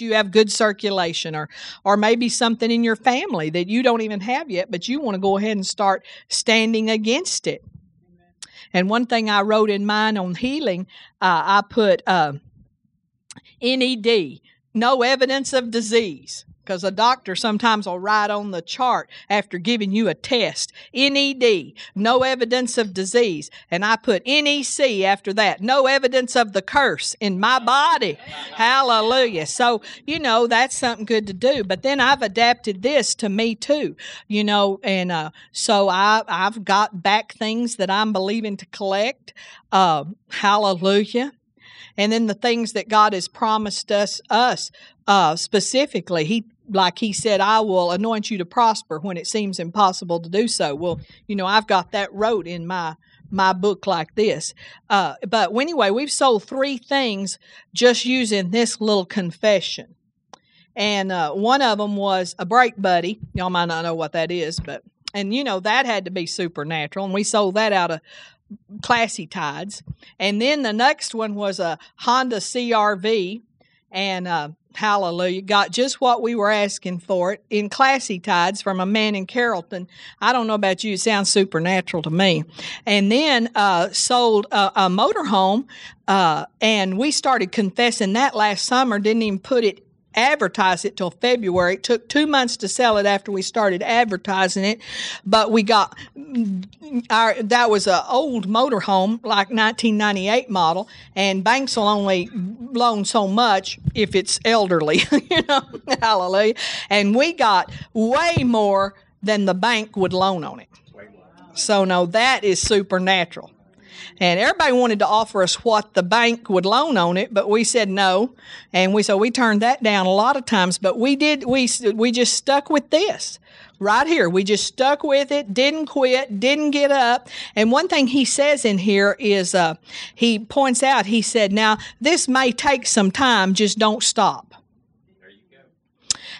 you have good circulation or or maybe something in your family that you don't even have yet but you want to go ahead and start standing against it? And one thing i wrote in mine on healing uh, i put uh, ned no evidence of disease because a doctor sometimes will write on the chart after giving you a test NED, no evidence of disease. And I put NEC after that, no evidence of the curse in my body. Hallelujah. So, you know, that's something good to do. But then I've adapted this to me too, you know, and uh, so I, I've got back things that I'm believing to collect. Uh, hallelujah and then the things that God has promised us us uh, specifically. He like he said, I will anoint you to prosper when it seems impossible to do so. Well, you know, I've got that wrote in my my book like this. Uh, but anyway, we've sold three things just using this little confession. And uh, one of them was a brake buddy. Y'all might not know what that is, but and you know that had to be supernatural, and we sold that out of classy tides. And then the next one was a Honda CRV, and uh, hallelujah, got just what we were asking for it in classy tides from a man in Carrollton. I don't know about you, it sounds supernatural to me. And then uh, sold a, a motorhome, uh, and we started confessing that last summer, didn't even put it advertise it till February. It took two months to sell it after we started advertising it, but we got our that was an old motorhome, like 1998 model, and banks will only loan so much if it's elderly, you know. Hallelujah! And we got way more than the bank would loan on it. So no, that is supernatural. And everybody wanted to offer us what the bank would loan on it, but we said no. And we so we turned that down a lot of times, but we did we we just stuck with this right here. We just stuck with it, didn't quit, didn't get up. And one thing he says in here is uh, he points out, he said, Now, this may take some time, just don't stop.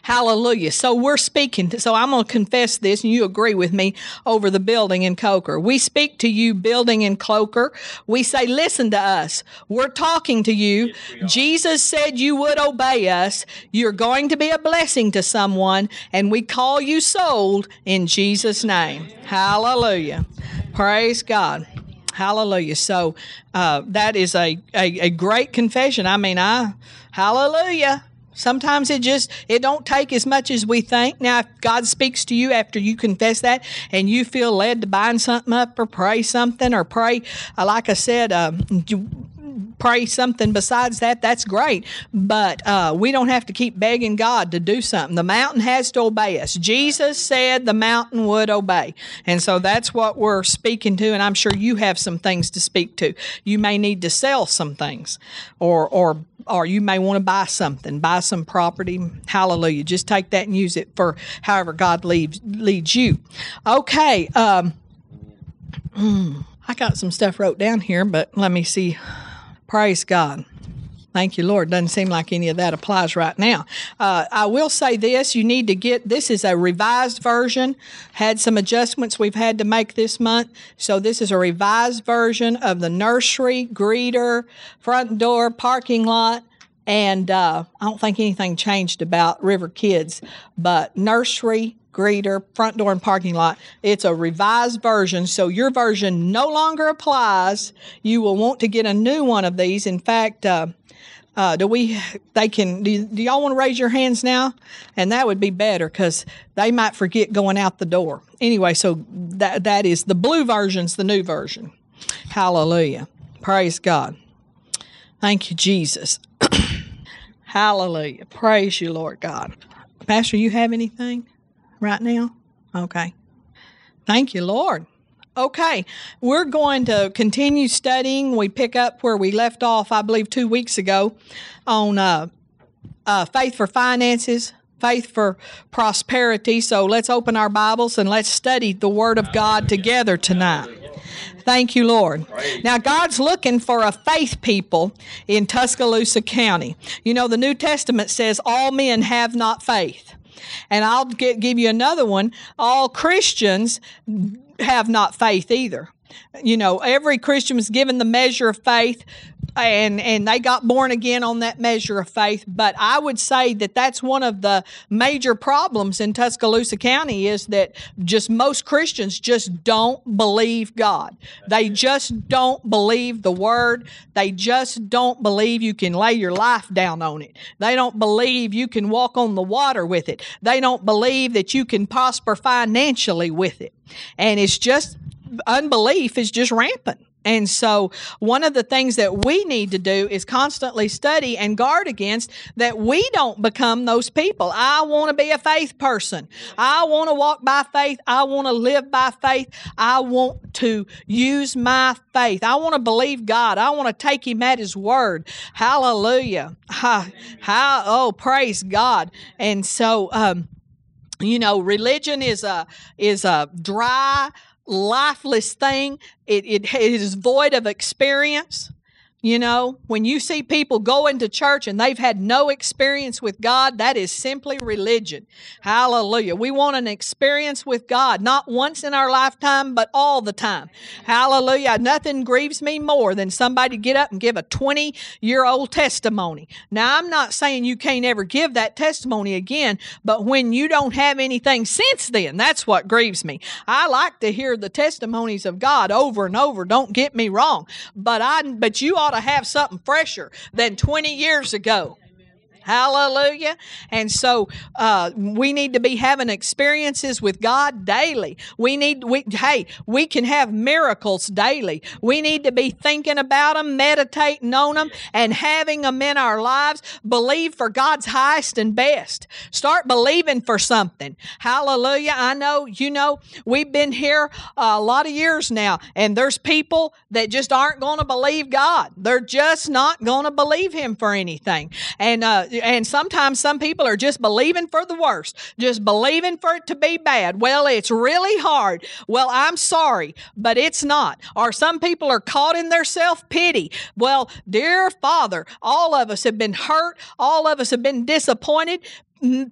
Hallelujah. So we're speaking. So I'm going to confess this, and you agree with me over the building in Coker. We speak to you, building in Coker. We say, listen to us. We're talking to you. Yes, Jesus said you would obey us. You're going to be a blessing to someone, and we call you sold in Jesus' name. Hallelujah. Praise God. Hallelujah. So uh, that is a, a, a great confession. I mean, I, hallelujah. Sometimes it just it don't take as much as we think. Now, if God speaks to you after you confess that, and you feel led to bind something up or pray something or pray, uh, like I said, um, pray something besides that, that's great. But uh, we don't have to keep begging God to do something. The mountain has to obey us. Jesus said the mountain would obey. And so that's what we're speaking to. And I'm sure you have some things to speak to. You may need to sell some things or, or, or you may want to buy something, buy some property. Hallelujah. Just take that and use it for however God leads, leads you. Okay. Um, I got some stuff wrote down here, but let me see. Praise God. Thank you, Lord. Doesn't seem like any of that applies right now. Uh, I will say this you need to get this is a revised version, had some adjustments we've had to make this month. So, this is a revised version of the nursery, greeter, front door, parking lot. And uh, I don't think anything changed about River Kids, but nursery, greeter, front door, and parking lot. It's a revised version, so your version no longer applies. You will want to get a new one of these. In fact, uh, uh, do we? They can. Do, do y'all want to raise your hands now? And that would be better because they might forget going out the door. Anyway, so that that is the blue version's the new version. Hallelujah. Praise God. Thank you, Jesus. Hallelujah. Praise you, Lord God. Pastor, you have anything? Right now? Okay. Thank you, Lord. Okay, we're going to continue studying. We pick up where we left off, I believe, two weeks ago on uh, uh, faith for finances, faith for prosperity. So let's open our Bibles and let's study the Word of God together tonight. Thank you, Lord. Now, God's looking for a faith people in Tuscaloosa County. You know, the New Testament says all men have not faith. And I'll get, give you another one. All Christians have not faith either. You know, every Christian was given the measure of faith and and they got born again on that measure of faith. But I would say that that's one of the major problems in Tuscaloosa County is that just most Christians just don't believe God. They just don't believe the word. They just don't believe you can lay your life down on it. They don't believe you can walk on the water with it. They don't believe that you can prosper financially with it. And it's just unbelief is just rampant. And so, one of the things that we need to do is constantly study and guard against that we don't become those people. I want to be a faith person. I want to walk by faith. I want to live by faith. I want to use my faith. I want to believe God. I want to take Him at His word. Hallelujah. How, oh, praise God. And so, um, you know, religion is a is a dry lifeless thing. It, it, it is void of experience. You know, when you see people go into church and they've had no experience with God, that is simply religion. Hallelujah. We want an experience with God, not once in our lifetime, but all the time. Hallelujah. Nothing grieves me more than somebody get up and give a 20 year old testimony. Now, I'm not saying you can't ever give that testimony again, but when you don't have anything since then, that's what grieves me. I like to hear the testimonies of God over and over. Don't get me wrong, but I, but you ought to have something fresher than 20 years ago. Hallelujah. And so uh, we need to be having experiences with God daily. We need, we, hey, we can have miracles daily. We need to be thinking about them, meditating on them, and having them in our lives. Believe for God's highest and best. Start believing for something. Hallelujah. I know, you know, we've been here a lot of years now, and there's people that just aren't going to believe God. They're just not going to believe Him for anything. And, uh, and sometimes some people are just believing for the worst, just believing for it to be bad. Well, it's really hard. Well, I'm sorry, but it's not. Or some people are caught in their self pity. Well, dear Father, all of us have been hurt, all of us have been disappointed.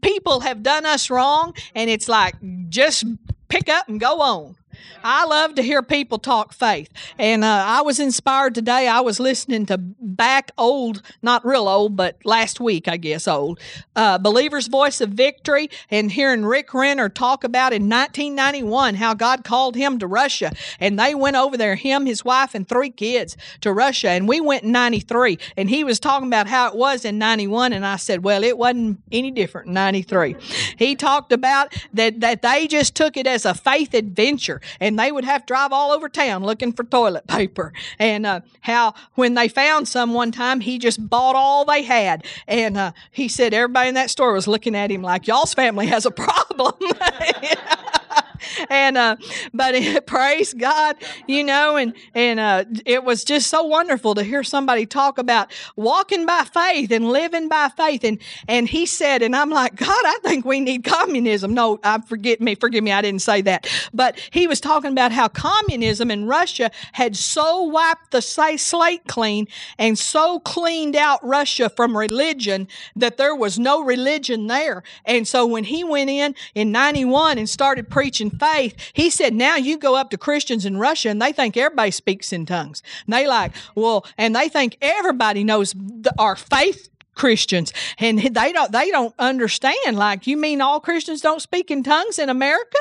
People have done us wrong, and it's like just pick up and go on. I love to hear people talk faith. And uh, I was inspired today. I was listening to back old, not real old, but last week, I guess, old, uh, Believer's Voice of Victory and hearing Rick Renner talk about in 1991 how God called him to Russia. And they went over there, him, his wife, and three kids to Russia. And we went in 93. And he was talking about how it was in 91. And I said, well, it wasn't any different in 93. He talked about that, that they just took it as a faith adventure and they would have to drive all over town looking for toilet paper. And uh, how when they found some one time, he just bought all they had. And uh, he said everybody in that store was looking at him like, y'all's family has a problem. and uh, but it, praise God, you know, and and uh, it was just so wonderful to hear somebody talk about walking by faith and living by faith. And and he said, and I'm like, God, I think we need communism. No, I forget me, forgive me, I didn't say that. But he was talking about how communism in Russia had so wiped the slate clean and so cleaned out Russia from religion that there was no religion there. And so when he went in in 91 and started preaching faith, he said, now you go up to Christians in Russia and they think everybody speaks in tongues. And they like, well, and they think everybody knows the, our faith Christians, and they don't they don't understand. Like, you mean all Christians don't speak in tongues in America?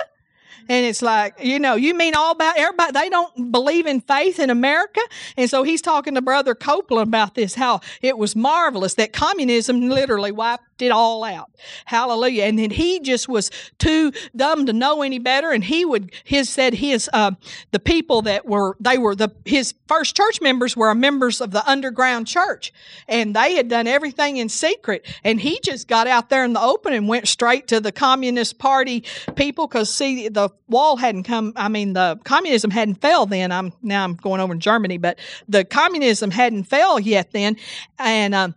And it's like, you know, you mean all about everybody, they don't believe in faith in America. And so he's talking to Brother Copeland about this, how it was marvelous that communism literally wiped it all out. Hallelujah. And then he just was too dumb to know any better. And he would, his said his, uh, the people that were, they were the, his first church members were members of the underground church. And they had done everything in secret. And he just got out there in the open and went straight to the Communist Party people because see, the wall hadn't come, I mean, the communism hadn't fell then. I'm, now I'm going over in Germany, but the communism hadn't fell yet then. And, um,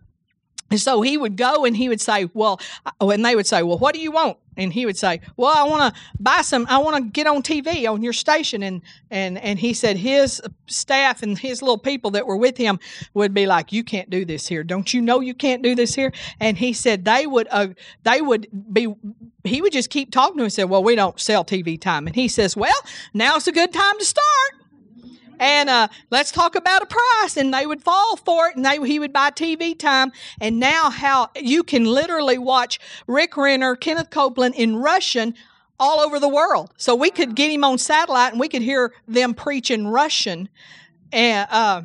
and so he would go and he would say, Well, and they would say, Well, what do you want? And he would say, Well, I want to buy some, I want to get on TV on your station. And, and, and he said his staff and his little people that were with him would be like, You can't do this here. Don't you know you can't do this here? And he said they would, uh, they would be, he would just keep talking to him and said, Well, we don't sell TV time. And he says, Well, now's a good time to start And uh, let's talk about a price. And they would fall for it, and they, he would buy TV time. And now, how you can literally watch Rick Renner, Kenneth Copeland in Russian all over the world. So we could get him on satellite, and we could hear them preach in Russian. And uh,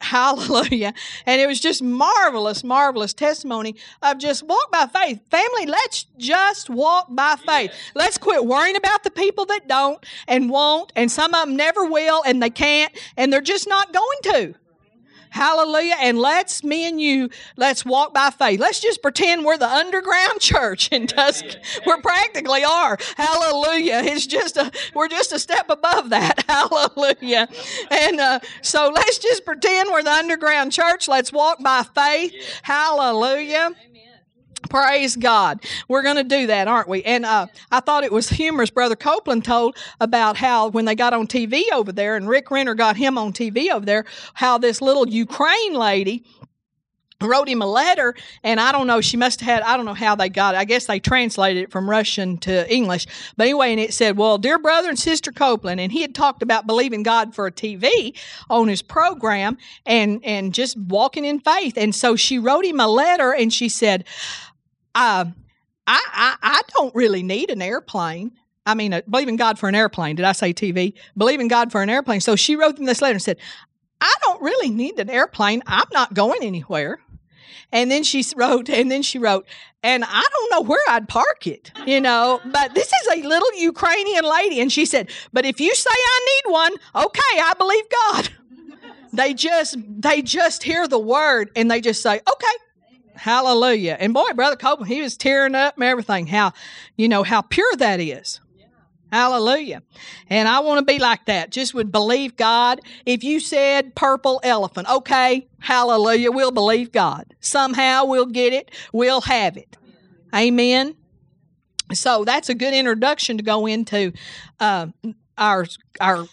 Hallelujah. And it was just marvelous, marvelous testimony of just walk by faith. Family, let's just walk by faith. Let's quit worrying about the people that don't and won't, and some of them never will, and they can't, and they're just not going to. Hallelujah. And let's, me and you, let's walk by faith. Let's just pretend we're the underground church in Tuscany. We practically are. Hallelujah. It's just a, we're just a step above that. Hallelujah. And uh, so let's just pretend we're the underground church. Let's walk by faith. Hallelujah. Praise God. We're going to do that, aren't we? And uh, I thought it was humorous. Brother Copeland told about how when they got on TV over there, and Rick Renner got him on TV over there, how this little Ukraine lady wrote him a letter and i don't know she must have had i don't know how they got it i guess they translated it from russian to english but anyway and it said well dear brother and sister copeland and he had talked about believing god for a tv on his program and and just walking in faith and so she wrote him a letter and she said uh, I, I, I don't really need an airplane. I mean, uh, believe in God for an airplane. Did I say TV? Believe in God for an airplane. So she wrote them this letter and said, I don't really need an airplane. I'm not going anywhere. And then she wrote, and then she wrote, and I don't know where I'd park it, you know, but this is a little Ukrainian lady. And she said, but if you say I need one, okay, I believe God. they just, they just hear the word and they just say, okay, Hallelujah. And boy, Brother Copeland, he was tearing up and everything. How, you know, how pure that is. Hallelujah. And I want to be like that. Just would believe God. If you said purple elephant, okay, hallelujah, we'll believe God. Somehow we'll get it, we'll have it. Amen. So that's a good introduction to go into uh, our our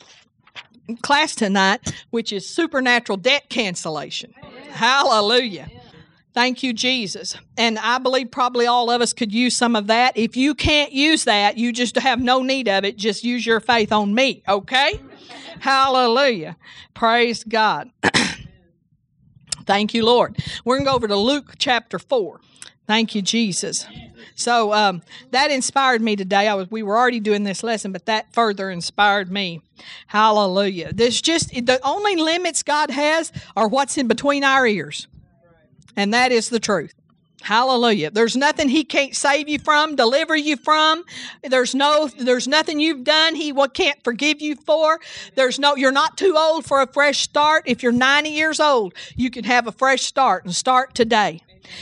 class tonight, which is supernatural debt cancellation. Hallelujah. Thank you, Jesus. And I believe probably all of us could use some of that. If you can't use that, you just have no need of it. Just use your faith on me, okay? Hallelujah. Praise God. Thank you, Lord. We're going to go over to Luke chapter 4. Thank you, Jesus. So um, that inspired me today. I was we were already doing this lesson, but that further inspired me. Hallelujah. There's just the only limits God has are what's in between our ears. And that is the truth. Hallelujah. There's nothing he can't save you from, deliver you from. There's no there's nothing you've done he can't forgive you for. There's no you're not too old for a fresh start. If you're 90 years old, you can have a fresh start and start today.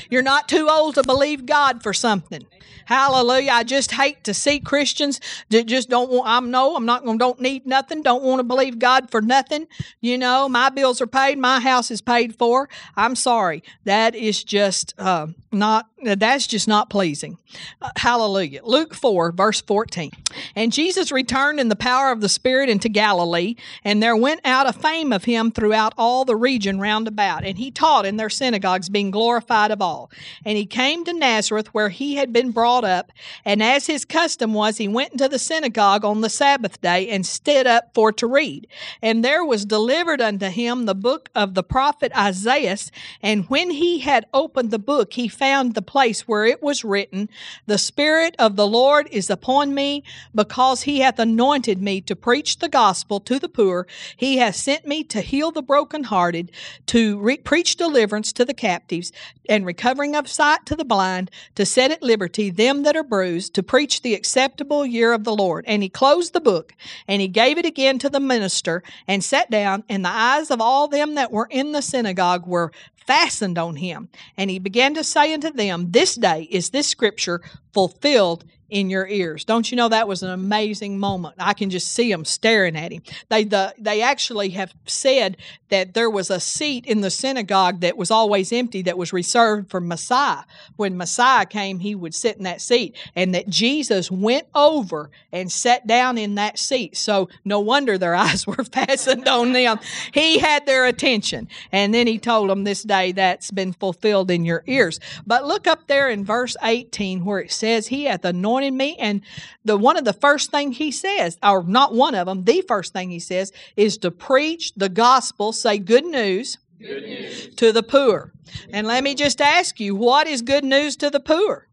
You're not too old to believe God for something. Hallelujah. I just hate to see Christians that just don't want, I'm no, I'm not going to, don't need nothing, don't want to believe God for nothing. You know, my bills are paid, my house is paid for. I'm sorry. That is just uh, not, that's just not pleasing. Uh, hallelujah. Luke 4, verse 14. And Jesus returned in the power of the Spirit into Galilee, and there went out a fame of him throughout all the region round about. And he taught in their synagogues, being glorified of all. And he came to Nazareth, where he had been brought up, and as his custom was, he went into the synagogue on the Sabbath day and stood up for to read. And there was delivered unto him the book of the prophet Isaiah. And when he had opened the book, he found the place where it was written, The Spirit of the Lord is upon me, because he hath anointed me to preach the gospel to the poor. He hath sent me to heal the brokenhearted, to re- preach deliverance to the captives, and recovering of sight to the blind, to set at liberty them that are bruised, to preach the acceptable year of the Lord. And he closed the book, and he gave it again to the minister, and sat down, and the eyes of all them that were in the synagogue were fastened on him. And he began to say unto them, This day is this scripture fulfilled in your ears. Don't you know that was an amazing moment? I can just see them staring at him. They the, they actually have said that there was a seat in the synagogue that was always empty that was reserved for Messiah. When Messiah came, he would sit in that seat, and that Jesus went over and sat down in that seat. So no wonder their eyes were fastened on them. He had their attention, and then he told them, "This day that's been fulfilled in your ears." But look up there in verse 18 where it says, "He hath anointed." Anointed me. And the one of the first thing he says, or not one of them, the first thing he says is to preach the gospel, say good news, good news. to the poor. And let me just ask you, what is good news to the poor?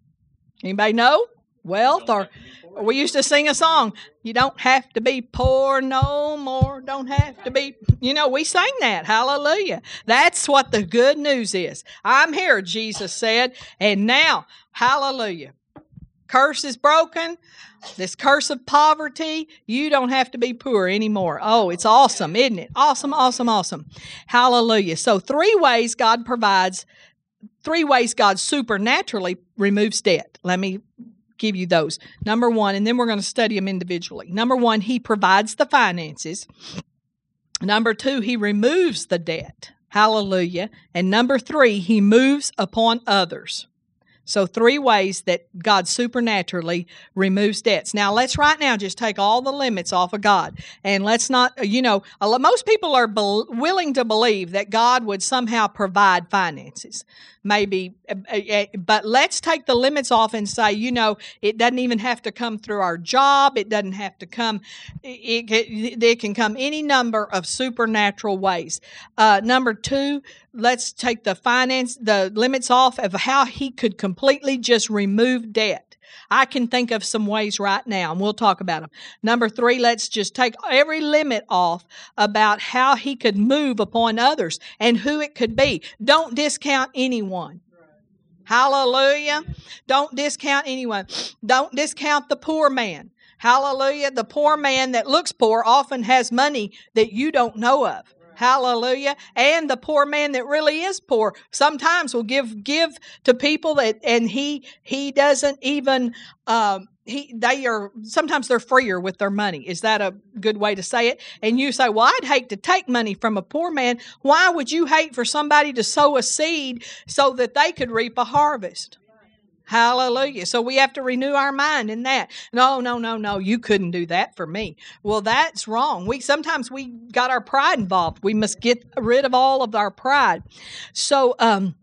Anybody know? Wealth or we used to sing a song, you don't have to be poor no more, don't have to be, you know, we sang that. Hallelujah. That's what the good news is. I'm here, Jesus said, and now, hallelujah. Curse is broken. This curse of poverty, you don't have to be poor anymore. Oh, it's awesome, isn't it? Awesome, awesome, awesome. Hallelujah. So, three ways God provides, three ways God supernaturally removes debt. Let me give you those. Number one, and then we're going to study them individually. Number one, he provides the finances. Number two, he removes the debt. Hallelujah. And number three, he moves upon others. So, three ways that God supernaturally removes debts. Now, let's right now just take all the limits off of God. And let's not, you know, most people are be- willing to believe that God would somehow provide finances maybe uh, uh, but let's take the limits off and say you know it doesn't even have to come through our job. It doesn't have to come it, it, it can come any number of supernatural ways. Uh, number two let's take the finance the limits off of how he could completely just remove debt I can think of some ways right now, and we'll talk about them. Number three, let's just take every limit off about how he could move upon others and who it could be. Don't discount anyone. Hallelujah. Don't discount anyone. Don't discount the poor man. Hallelujah. The poor man that looks poor often has money that you don't know of. Hallelujah. And the poor man that really is poor sometimes will give give to people that and he he doesn't even um he they are sometimes they're freer with their money. Is that a good way to say it? And you say, "Well, I'd hate to take money from a poor man. Why would you hate for somebody to sow a seed so that they could reap a harvest?" Hallelujah. So we have to renew our mind in that. No, no, no, no, you couldn't do that for me. Well, that's wrong. We sometimes we got our pride involved. We must get rid of all of our pride. So um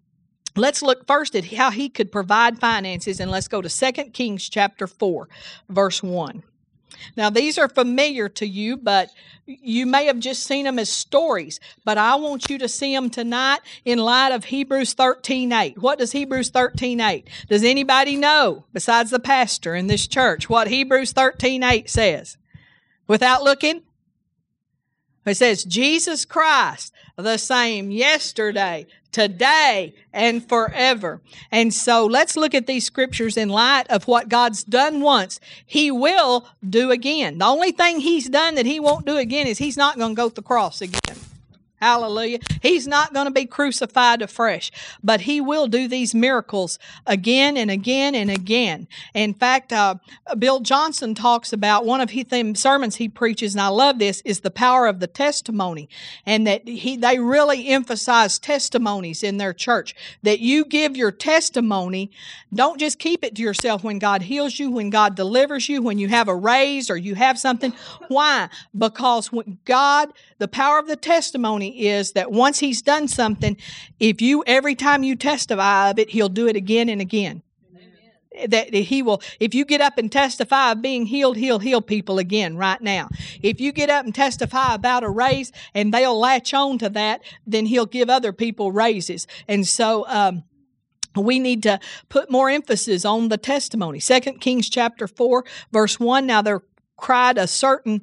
Let's look first at how he could provide finances and let's go to 2 Kings chapter 4 verse 1. Now, these are familiar to you, but you may have just seen them as stories. But I want you to see them tonight in light of Hebrews 13 8. What does Hebrews 13 8? Does anybody know, besides the pastor in this church, what Hebrews 13 8 says? Without looking? It says, Jesus Christ, the same yesterday, today and forever. And so let's look at these scriptures in light of what God's done once. He will do again. The only thing He's done that He won't do again is He's not going to go to the cross again. Hallelujah. He's not going to be crucified afresh, but he will do these miracles again and again and again. In fact, uh, Bill Johnson talks about one of his sermons he preaches, and I love this, is the power of the testimony. And that he they really emphasize testimonies in their church. That you give your testimony, don't just keep it to yourself when God heals you, when God delivers you, when you have a raise or you have something. Why? Because when God, the power of the testimony is that once he's done something, if you every time you testify of it, he'll do it again and again. That he will, if you get up and testify of being healed, he'll heal people again right now. If you get up and testify about a raise and they'll latch on to that, then he'll give other people raises. And so, um, we need to put more emphasis on the testimony. Second Kings chapter 4 verse 1 now there cried a certain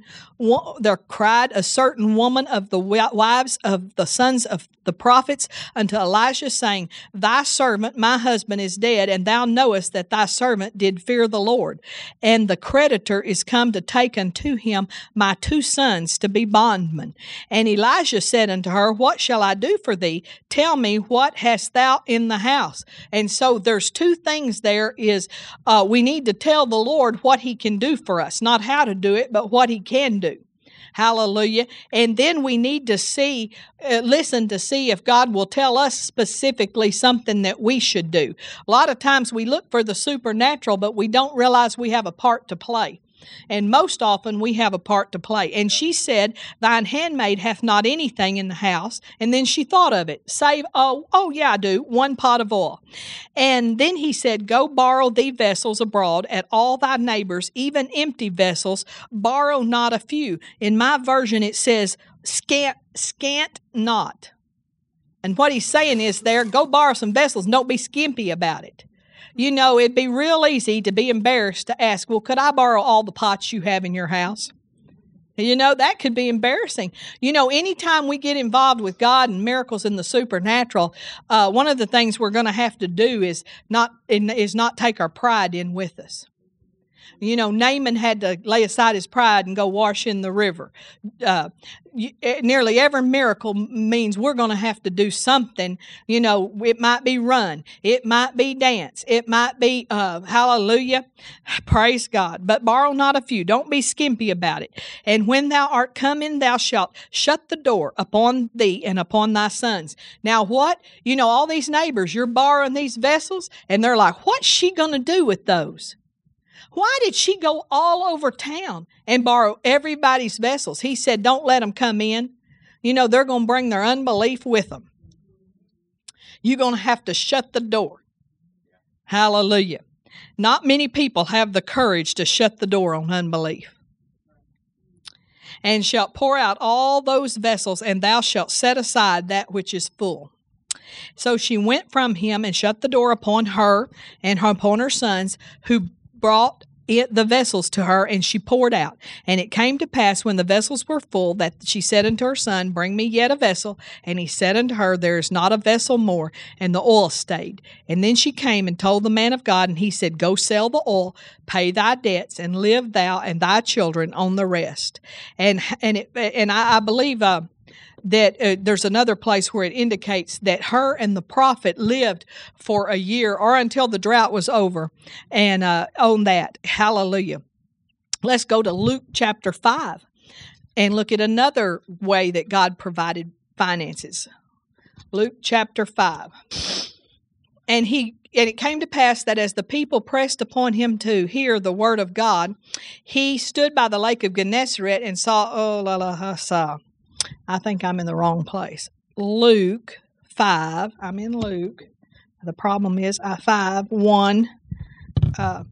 there cried a certain woman of the wives of the sons of the prophets unto Elisha, saying, Thy servant, my husband, is dead, and thou knowest that thy servant did fear the Lord. And the creditor is come to take unto him my two sons to be bondmen. And Elijah said unto her, What shall I do for thee? Tell me, what hast thou in the house? And so there's two things there is uh, we need to tell the Lord what he can do for us, not how to do it, but what he can do. Hallelujah. And then we need to see, uh, listen to see if God will tell us specifically something that we should do. A lot of times we look for the supernatural, but we don't realize we have a part to play. And most often we have a part to play. And she said, Thine handmaid hath not anything in the house. And then she thought of it, save, oh, oh, yeah, I do, one pot of oil. And then he said, Go borrow thee vessels abroad at all thy neighbors, even empty vessels, borrow not a few. In my version, it says, Scant, scant not. And what he's saying is there, go borrow some vessels, don't be skimpy about it. You know, it'd be real easy to be embarrassed to ask, well, could I borrow all the pots you have in your house? You know, that could be embarrassing. You know, anytime we get involved with God and miracles in the supernatural, uh, one of the things we're going to have to do is not is not take our pride in with us. You know, Naaman had to lay aside his pride and go wash in the river. Uh, nearly every miracle means we're going to have to do something. You know, it might be run, it might be dance, it might be uh, hallelujah, praise God. But borrow not a few. Don't be skimpy about it. And when thou art come in, thou shalt shut the door upon thee and upon thy sons. Now, what? You know, all these neighbors, you're borrowing these vessels, and they're like, what's she going to do with those? Why did she go all over town and borrow everybody's vessels? He said, Don't let them come in. You know, they're going to bring their unbelief with them. You're going to have to shut the door. Hallelujah. Not many people have the courage to shut the door on unbelief. And shalt pour out all those vessels, and thou shalt set aside that which is full. So she went from him and shut the door upon her and upon her sons, who brought it the vessels to her, and she poured out. And it came to pass when the vessels were full that she said unto her son, Bring me yet a vessel. And he said unto her, There is not a vessel more. And the oil stayed. And then she came and told the man of God, and he said, Go sell the oil, pay thy debts, and live thou and thy children on the rest. And and it, and I, I believe. Uh, that uh, there's another place where it indicates that her and the prophet lived for a year or until the drought was over. And uh, on that hallelujah. Let's go to luke chapter 5 and look at another way that god provided finances. Luke chapter 5 and he and it came to pass that as the people pressed upon him to hear the word of God, he stood by the lake of Gennesaret and saw, oh, la la, saw I think I'm in the wrong place. Luke 5. I'm in Luke. The problem is I 5 1. Uh,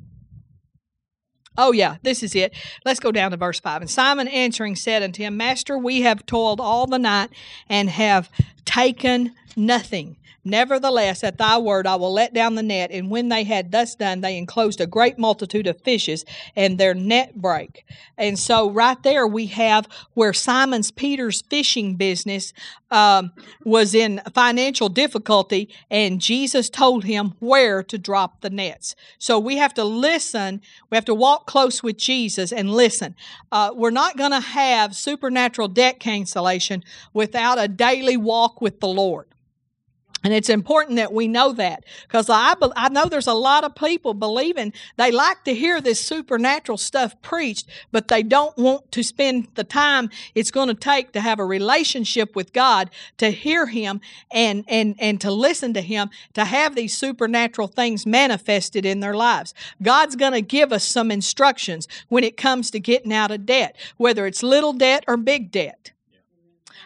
oh, yeah, this is it. Let's go down to verse 5. And Simon answering said unto him, Master, we have toiled all the night and have taken nothing. Nevertheless, at thy word I will let down the net. And when they had thus done, they enclosed a great multitude of fishes, and their net brake. And so, right there, we have where Simon's Peter's fishing business um, was in financial difficulty, and Jesus told him where to drop the nets. So, we have to listen. We have to walk close with Jesus and listen. Uh, we're not going to have supernatural debt cancellation without a daily walk with the Lord. And it's important that we know that because I, I know there's a lot of people believing they like to hear this supernatural stuff preached, but they don't want to spend the time it's going to take to have a relationship with God, to hear Him and, and, and to listen to Him, to have these supernatural things manifested in their lives. God's going to give us some instructions when it comes to getting out of debt, whether it's little debt or big debt.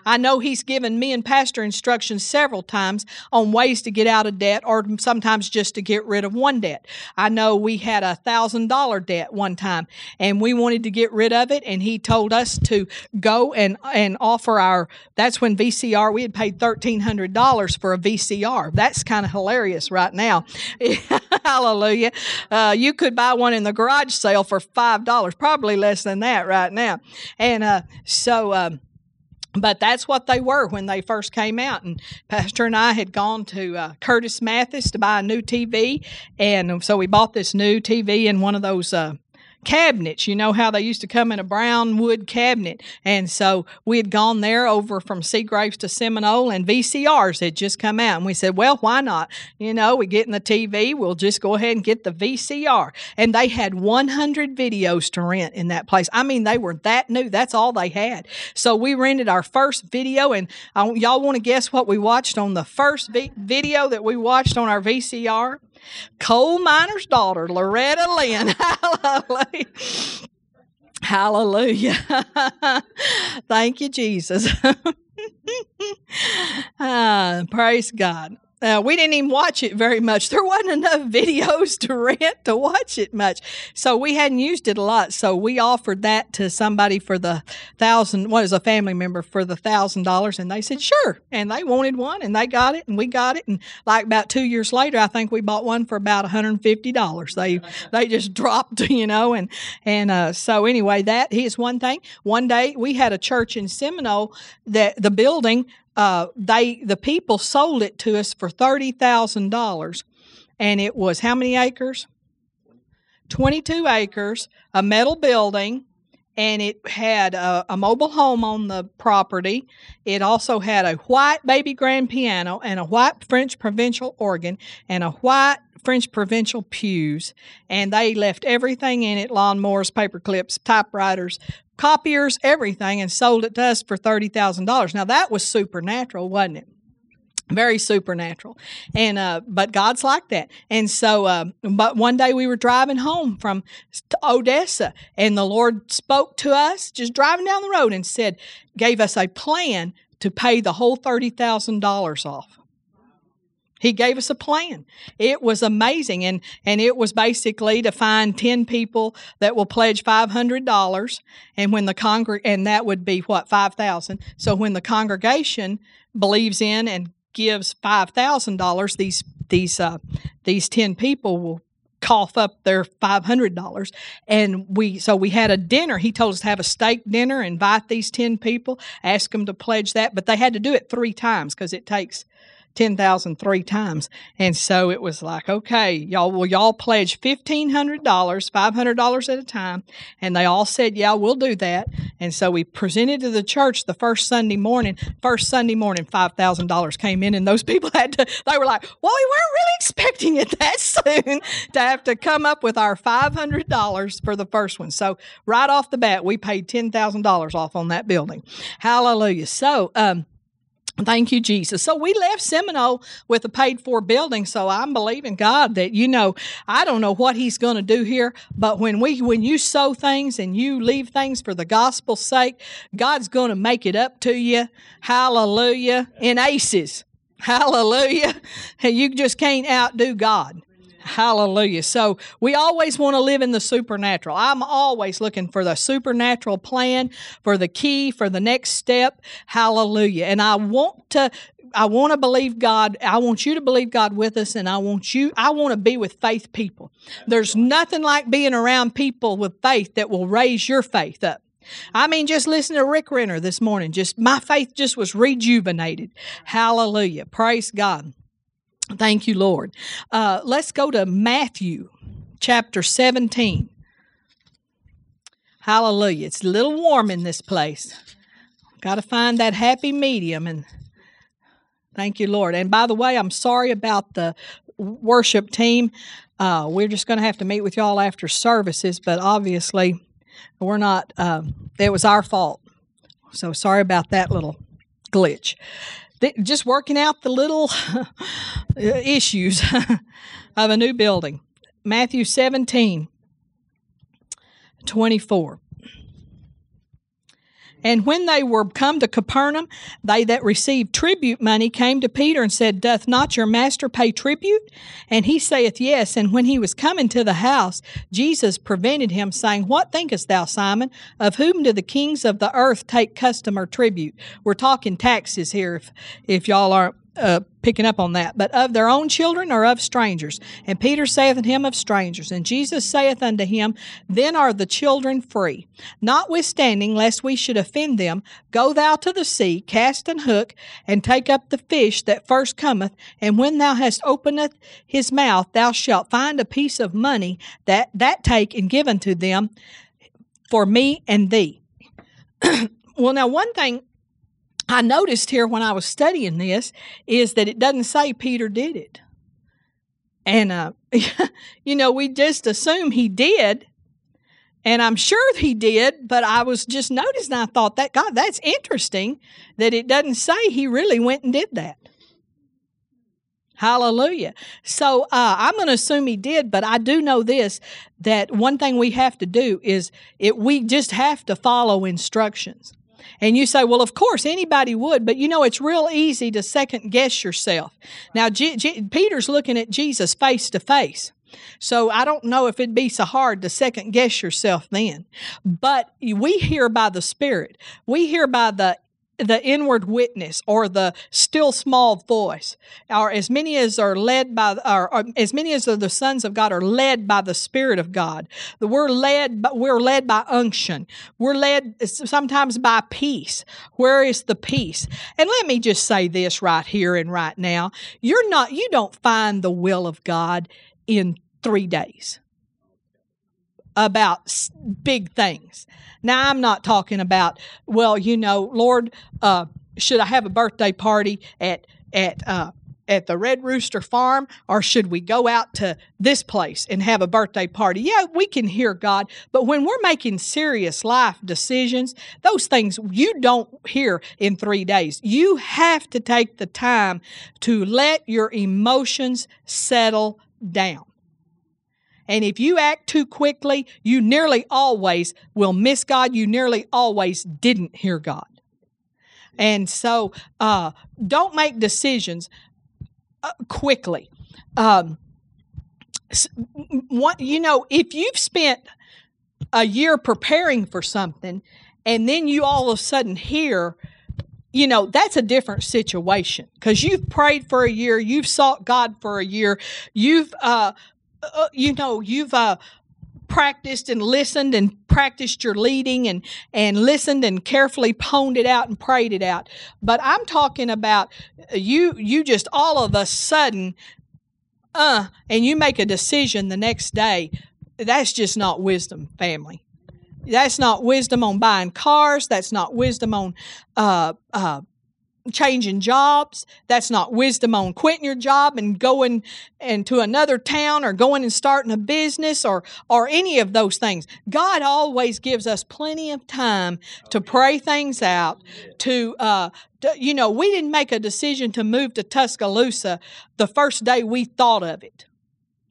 I know he's given me and Pastor instructions several times on ways to get out of debt or sometimes just to get rid of one debt. I know we had a thousand dollar debt one time and we wanted to get rid of it and he told us to go and, and offer our, that's when VCR, we had paid $1,300 for a VCR. That's kind of hilarious right now. Hallelujah. Uh, you could buy one in the garage sale for $5, probably less than that right now. And uh, so, um, but that's what they were when they first came out. And Pastor and I had gone to uh, Curtis Mathes to buy a new TV, and so we bought this new TV in one of those uh, cabinets. You know how they used to come in a brown wood cabinet. And so we had gone there over from Seagraves to Seminole and VCRs had just come out. And we said, well, why not? You know, we get in the TV, we'll just go ahead and get the VCR. And they had 100 videos to rent in that place. I mean, they were that new. That's all they had. So we rented our first video. And uh, y'all want to guess what we watched on the first vi- video that we watched on our VCR? Coal miner's daughter, Loretta Lynn. Hallelujah. Hallelujah. Thank you, Jesus. ah, praise God. Uh, we didn't even watch it very much. There wasn't enough videos to rent to watch it much. So we hadn't used it a lot. So we offered that to somebody for the thousand, what is a family member for the thousand dollars. And they said, sure. And they wanted one and they got it and we got it. And like about two years later, I think we bought one for about $150. They, they just dropped, you know, and, and, uh, so anyway, that is one thing. One day we had a church in Seminole that the building uh, they the people sold it to us for thirty thousand dollars, and it was how many acres? Twenty two acres, a metal building, and it had a, a, mobile home on the property. It also had a white baby grand piano and a white French provincial organ and a white French provincial pews, and they left everything in it lawnmowers, paper clips, typewriters, copiers, everything, and sold it to us for $30,000. Now, that was supernatural, wasn't it? very supernatural and uh but god's like that and so uh, but one day we were driving home from odessa and the lord spoke to us just driving down the road and said gave us a plan to pay the whole $30000 off he gave us a plan. It was amazing. And, and it was basically to find 10 people that will pledge $500. And when the congreg, and that would be what, 5,000. So when the congregation believes in and gives $5,000, these, these, uh, these 10 people will cough up their $500 and we so we had a dinner he told us to have a steak dinner invite these 10 people ask them to pledge that but they had to do it three times because it takes 10,000 three times. And so it was like, okay, y'all, will y'all pledge $1,500, $500 at a time? And they all said, yeah, we'll do that. And so we presented to the church the first Sunday morning. First Sunday morning, $5,000 came in, and those people had to, they were like, well, we weren't really expecting it that soon to have to come up with our $500 for the first one. So right off the bat, we paid $10,000 off on that building. Hallelujah. So, um, Thank you, Jesus. So we left Seminole with a paid for building. So I'm believing God that, you know, I don't know what he's going to do here, but when we, when you sow things and you leave things for the gospel's sake, God's going to make it up to you. Hallelujah. In aces. Hallelujah. You just can't outdo God. Hallelujah. So we always want to live in the supernatural. I'm always looking for the supernatural plan, for the key, for the next step. Hallelujah. And I want to I want to believe God. I want you to believe God with us, and I want you, I want to be with faith people. There's nothing like being around people with faith that will raise your faith up. I mean, just listen to Rick Renner this morning. Just my faith just was rejuvenated. Hallelujah. Praise God. Thank you, Lord. Uh, let's go to Matthew chapter 17. Hallelujah. It's a little warm in this place. Got to find that happy medium. And thank you, Lord. And by the way, I'm sorry about the worship team. Uh, we're just going to have to meet with y'all after services, but obviously, we're not, uh, it was our fault. So sorry about that little glitch just working out the little issues of a new building. Matthew 17, 24. And when they were come to Capernaum, they that received tribute money came to Peter and said, Doth not your master pay tribute? And he saith, Yes. And when he was coming to the house, Jesus prevented him, saying, What thinkest thou, Simon? Of whom do the kings of the earth take custom or tribute? We're talking taxes here, if, if y'all aren't uh, picking up on that, but of their own children or of strangers. And Peter saith unto him, Of strangers. And Jesus saith unto him, Then are the children free. Notwithstanding, lest we should offend them, go thou to the sea, cast an hook, and take up the fish that first cometh. And when thou hast opened his mouth, thou shalt find a piece of money that that take and give unto them for me and thee. well, now one thing I noticed here when I was studying this is that it doesn't say Peter did it. And, uh, you know, we just assume he did. And I'm sure he did, but I was just noticing, I thought that, God, that's interesting that it doesn't say he really went and did that. Hallelujah. So uh, I'm going to assume he did, but I do know this that one thing we have to do is it, we just have to follow instructions. And you say, well, of course, anybody would, but you know, it's real easy to second guess yourself. Now, G- G- Peter's looking at Jesus face to face. So I don't know if it'd be so hard to second guess yourself then. But we hear by the Spirit. We hear by the the inward witness or the still small voice or as many as are led by or, or, as many as are the sons of god are led by the spirit of god. We're led we're led by unction. We're led sometimes by peace. Where is the peace? And let me just say this right here and right now. You're not you don't find the will of god in three days about big things. Now, I'm not talking about, well, you know, Lord, uh, should I have a birthday party at at uh, at the Red Rooster Farm, or should we go out to this place and have a birthday party? Yeah, we can hear God, but when we're making serious life decisions, those things you don't hear in three days. You have to take the time to let your emotions settle down. And if you act too quickly, you nearly always will miss God. You nearly always didn't hear God. And so uh, don't make decisions uh, quickly. Um, what, you know, if you've spent a year preparing for something and then you all of a sudden hear, you know, that's a different situation because you've prayed for a year, you've sought God for a year, you've uh, uh, you know, you've uh, practiced and listened and practiced your leading and and listened and carefully poned it out and prayed it out. But I'm talking about uh, you you just all of a sudden uh and you make a decision the next day. That's just not wisdom, family. That's not wisdom on buying cars. That's not wisdom on uh, uh, changing jobs. That's not wisdom on quitting your job and going into another town or going and starting a business or or any of those things. God always gives us plenty of time to pray things out. To, uh, to you know, we didn't make a decision to move to Tuscaloosa the first day we thought of it.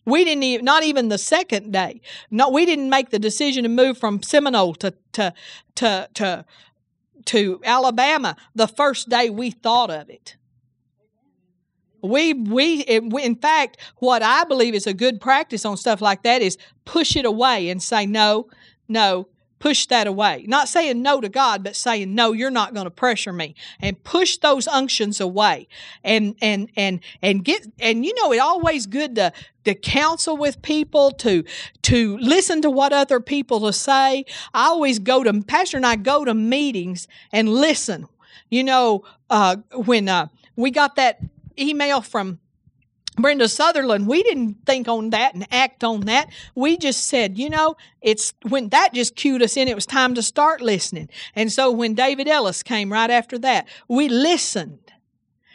We didn't even, not even the second day. No, we didn't make the decision to move from Seminole to to to to to Alabama the first day we thought of it. We, we, in fact, what I believe is a good practice on stuff like that is push it away and say, no, no, push that away. Not saying no to God, but saying, no, you're not going to pressure me. And push those unctions away. And, and, and, and get, and you know, it's always good to, to counsel with people, to, to listen to what other people to say. I always go to, Pastor and I go to meetings and listen. You know, uh, when, uh, we got that email from Brenda Sutherland, we didn't think on that and act on that. We just said, you know, it's when that just cued us in, it was time to start listening. And so when David Ellis came right after that, we listened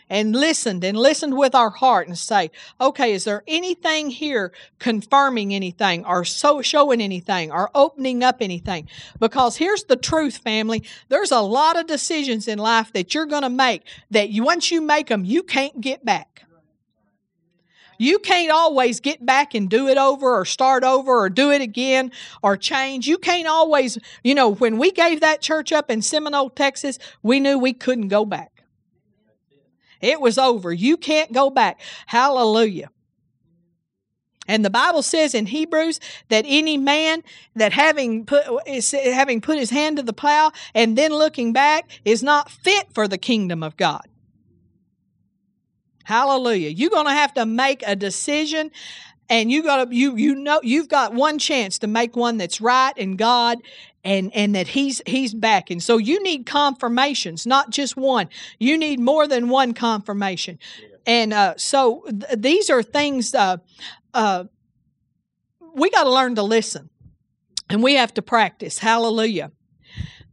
and listened and listened with our heart and say, okay, is there anything here confirming anything or so showing anything or opening up anything? Because here's the truth, family. There's a lot of decisions in life that you're going to make that you, once you make them, you can't get back. You can't always get back and do it over or start over or do it again or change. You can't always, you know, when we gave that church up in Seminole, Texas, we knew we couldn't go back. It was over. You can't go back. Hallelujah. And the Bible says in Hebrews that any man that having put having put his hand to the plow and then looking back is not fit for the kingdom of God. Hallelujah. You're going to have to make a decision and you got to you you know you've got one chance to make one that's right in God and and that he's he's back and so you need confirmations not just one. You need more than one confirmation. Yeah. and uh, so th- these are things uh, uh, we got to learn to listen and we have to practice. Hallelujah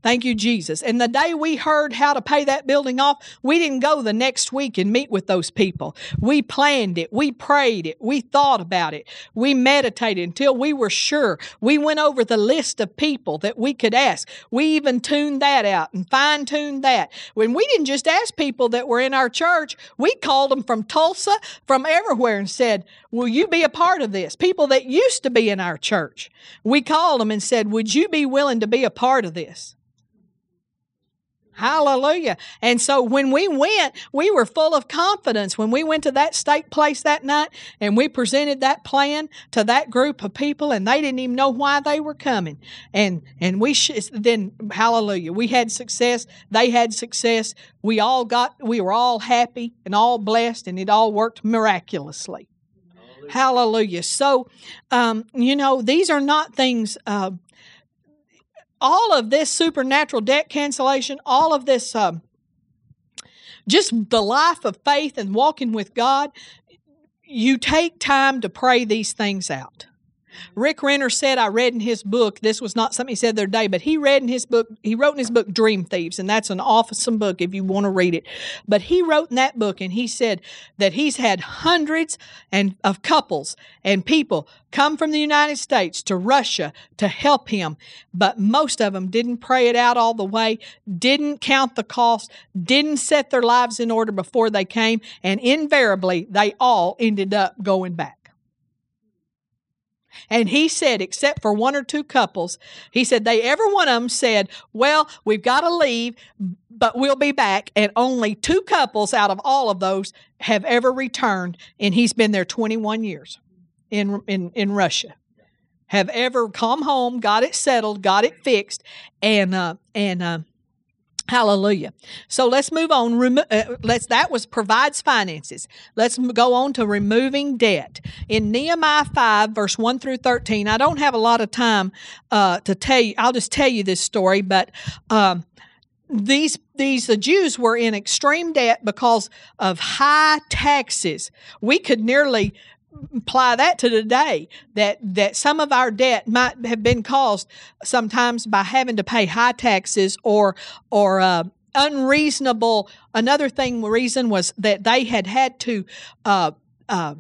Thank you, Jesus. And the day we heard how to pay that building off, we didn't go the next week and meet with those people. We planned it. We prayed it. We thought about it. We meditated until we were sure. We went over the list of people that we could ask. We even tuned that out and fine tuned that. When we didn't just ask people that were in our church, we called them from Tulsa, from everywhere, and said, Will you be a part of this? People that used to be in our church. We called them and said, Would you be willing to be a part of this? Hallelujah. And so when we went, we were full of confidence. When we went to that state place that night and we presented that plan to that group of people and they didn't even know why they were coming. And, and we, sh- then, hallelujah, we had success. They had success. We all got, we were all happy and all blessed and it all worked miraculously. Hallelujah. hallelujah. So, um, you know, these are not things, uh, all of this supernatural debt cancellation, all of this, um, just the life of faith and walking with God, you take time to pray these things out. Rick Renner said, I read in his book, this was not something he said the other day, but he read in his book, he wrote in his book Dream Thieves, and that's an awesome book if you want to read it. But he wrote in that book, and he said that he's had hundreds and of couples and people come from the United States to Russia to help him, but most of them didn't pray it out all the way, didn't count the cost, didn't set their lives in order before they came, and invariably they all ended up going back. And he said, except for one or two couples, he said they every one of them said, Well, we've got to leave, but we'll be back. And only two couples out of all of those have ever returned, and he's been there 21 years in in, in Russia. Have ever come home, got it settled, got it fixed, and uh, and uh, Hallelujah. So let's move on. Remo- uh, let's that was provides finances. Let's go on to removing debt. In Nehemiah 5 verse 1 through 13. I don't have a lot of time uh, to tell you. I'll just tell you this story, but um, these these the Jews were in extreme debt because of high taxes. We could nearly apply that to today that that some of our debt might have been caused sometimes by having to pay high taxes or or uh, unreasonable another thing reason was that they had had to uh, uh,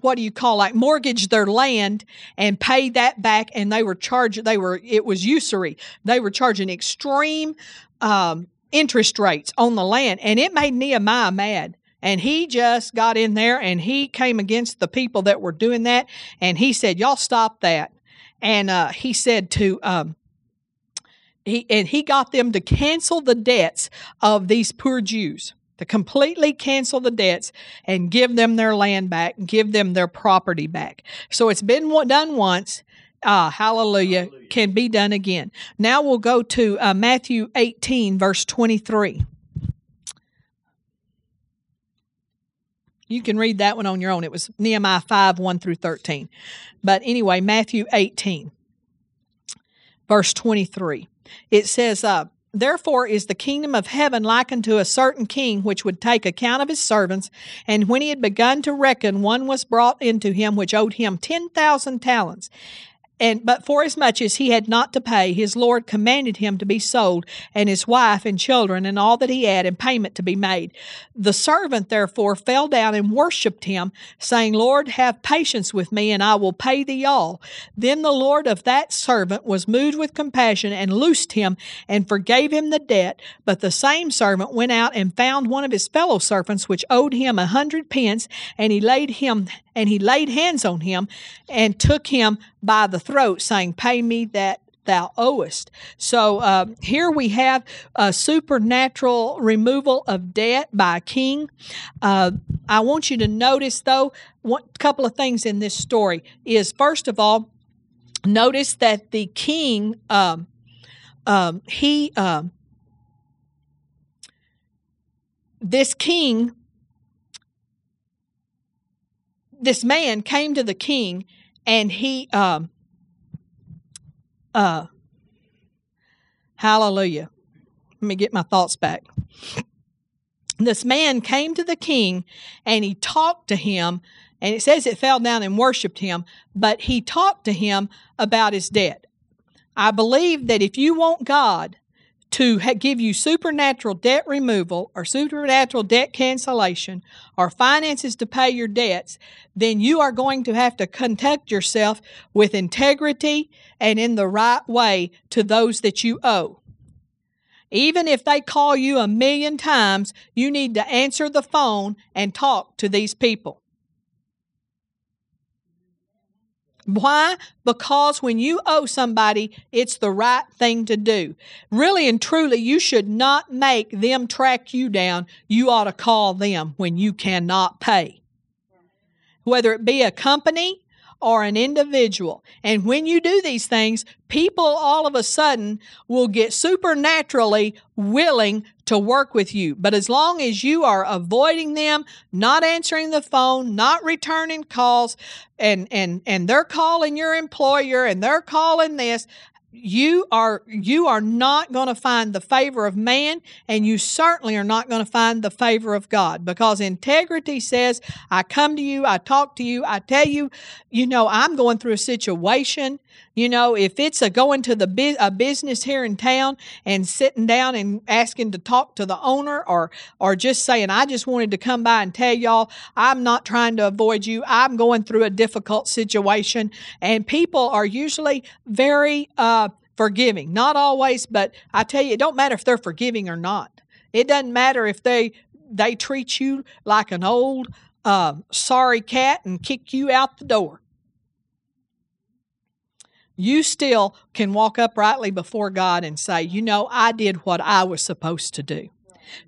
what do you call like mortgage their land and pay that back and they were charged they were it was usury. They were charging extreme um, interest rates on the land and it made nehemiah mad and he just got in there and he came against the people that were doing that. And he said, Y'all stop that. And uh, he said to, um, he, and he got them to cancel the debts of these poor Jews, to completely cancel the debts and give them their land back, give them their property back. So it's been done once. Ah, hallelujah, hallelujah. can be done again. Now we'll go to uh, Matthew 18, verse 23. You can read that one on your own. It was Nehemiah 5 1 through 13. But anyway, Matthew 18, verse 23. It says, uh, Therefore is the kingdom of heaven likened to a certain king which would take account of his servants. And when he had begun to reckon, one was brought into him which owed him 10,000 talents. And but for as he had not to pay, his Lord commanded him to be sold, and his wife and children, and all that he had, and payment to be made. The servant therefore fell down and worshipped him, saying, Lord, have patience with me, and I will pay thee all. Then the Lord of that servant was moved with compassion, and loosed him, and forgave him the debt. But the same servant went out and found one of his fellow servants, which owed him a hundred pence, and he laid him and he laid hands on him and took him by the throat, saying, Pay me that thou owest. So uh, here we have a supernatural removal of debt by a king. Uh, I want you to notice, though, a couple of things in this story is first of all, notice that the king, um, um, he, um, this king this man came to the king and he um uh hallelujah. Let me get my thoughts back. This man came to the king and he talked to him and it says it fell down and worshiped him but he talked to him about his debt. I believe that if you want god to ha- give you supernatural debt removal or supernatural debt cancellation or finances to pay your debts, then you are going to have to conduct yourself with integrity and in the right way to those that you owe. Even if they call you a million times, you need to answer the phone and talk to these people. Why? Because when you owe somebody, it's the right thing to do. Really and truly, you should not make them track you down. You ought to call them when you cannot pay. Whether it be a company or an individual. And when you do these things, people all of a sudden will get supernaturally willing to work with you. But as long as you are avoiding them, not answering the phone, not returning calls, and and and they're calling your employer and they're calling this, you are you are not going to find the favor of man and you certainly are not going to find the favor of God because integrity says I come to you I talk to you I tell you you know I'm going through a situation you know if it's a going to the bu- a business here in town and sitting down and asking to talk to the owner or or just saying I just wanted to come by and tell y'all I'm not trying to avoid you I'm going through a difficult situation and people are usually very uh forgiving. Not always, but I tell you, it don't matter if they're forgiving or not. It doesn't matter if they they treat you like an old uh, sorry cat and kick you out the door. You still can walk uprightly before God and say, you know, I did what I was supposed to do.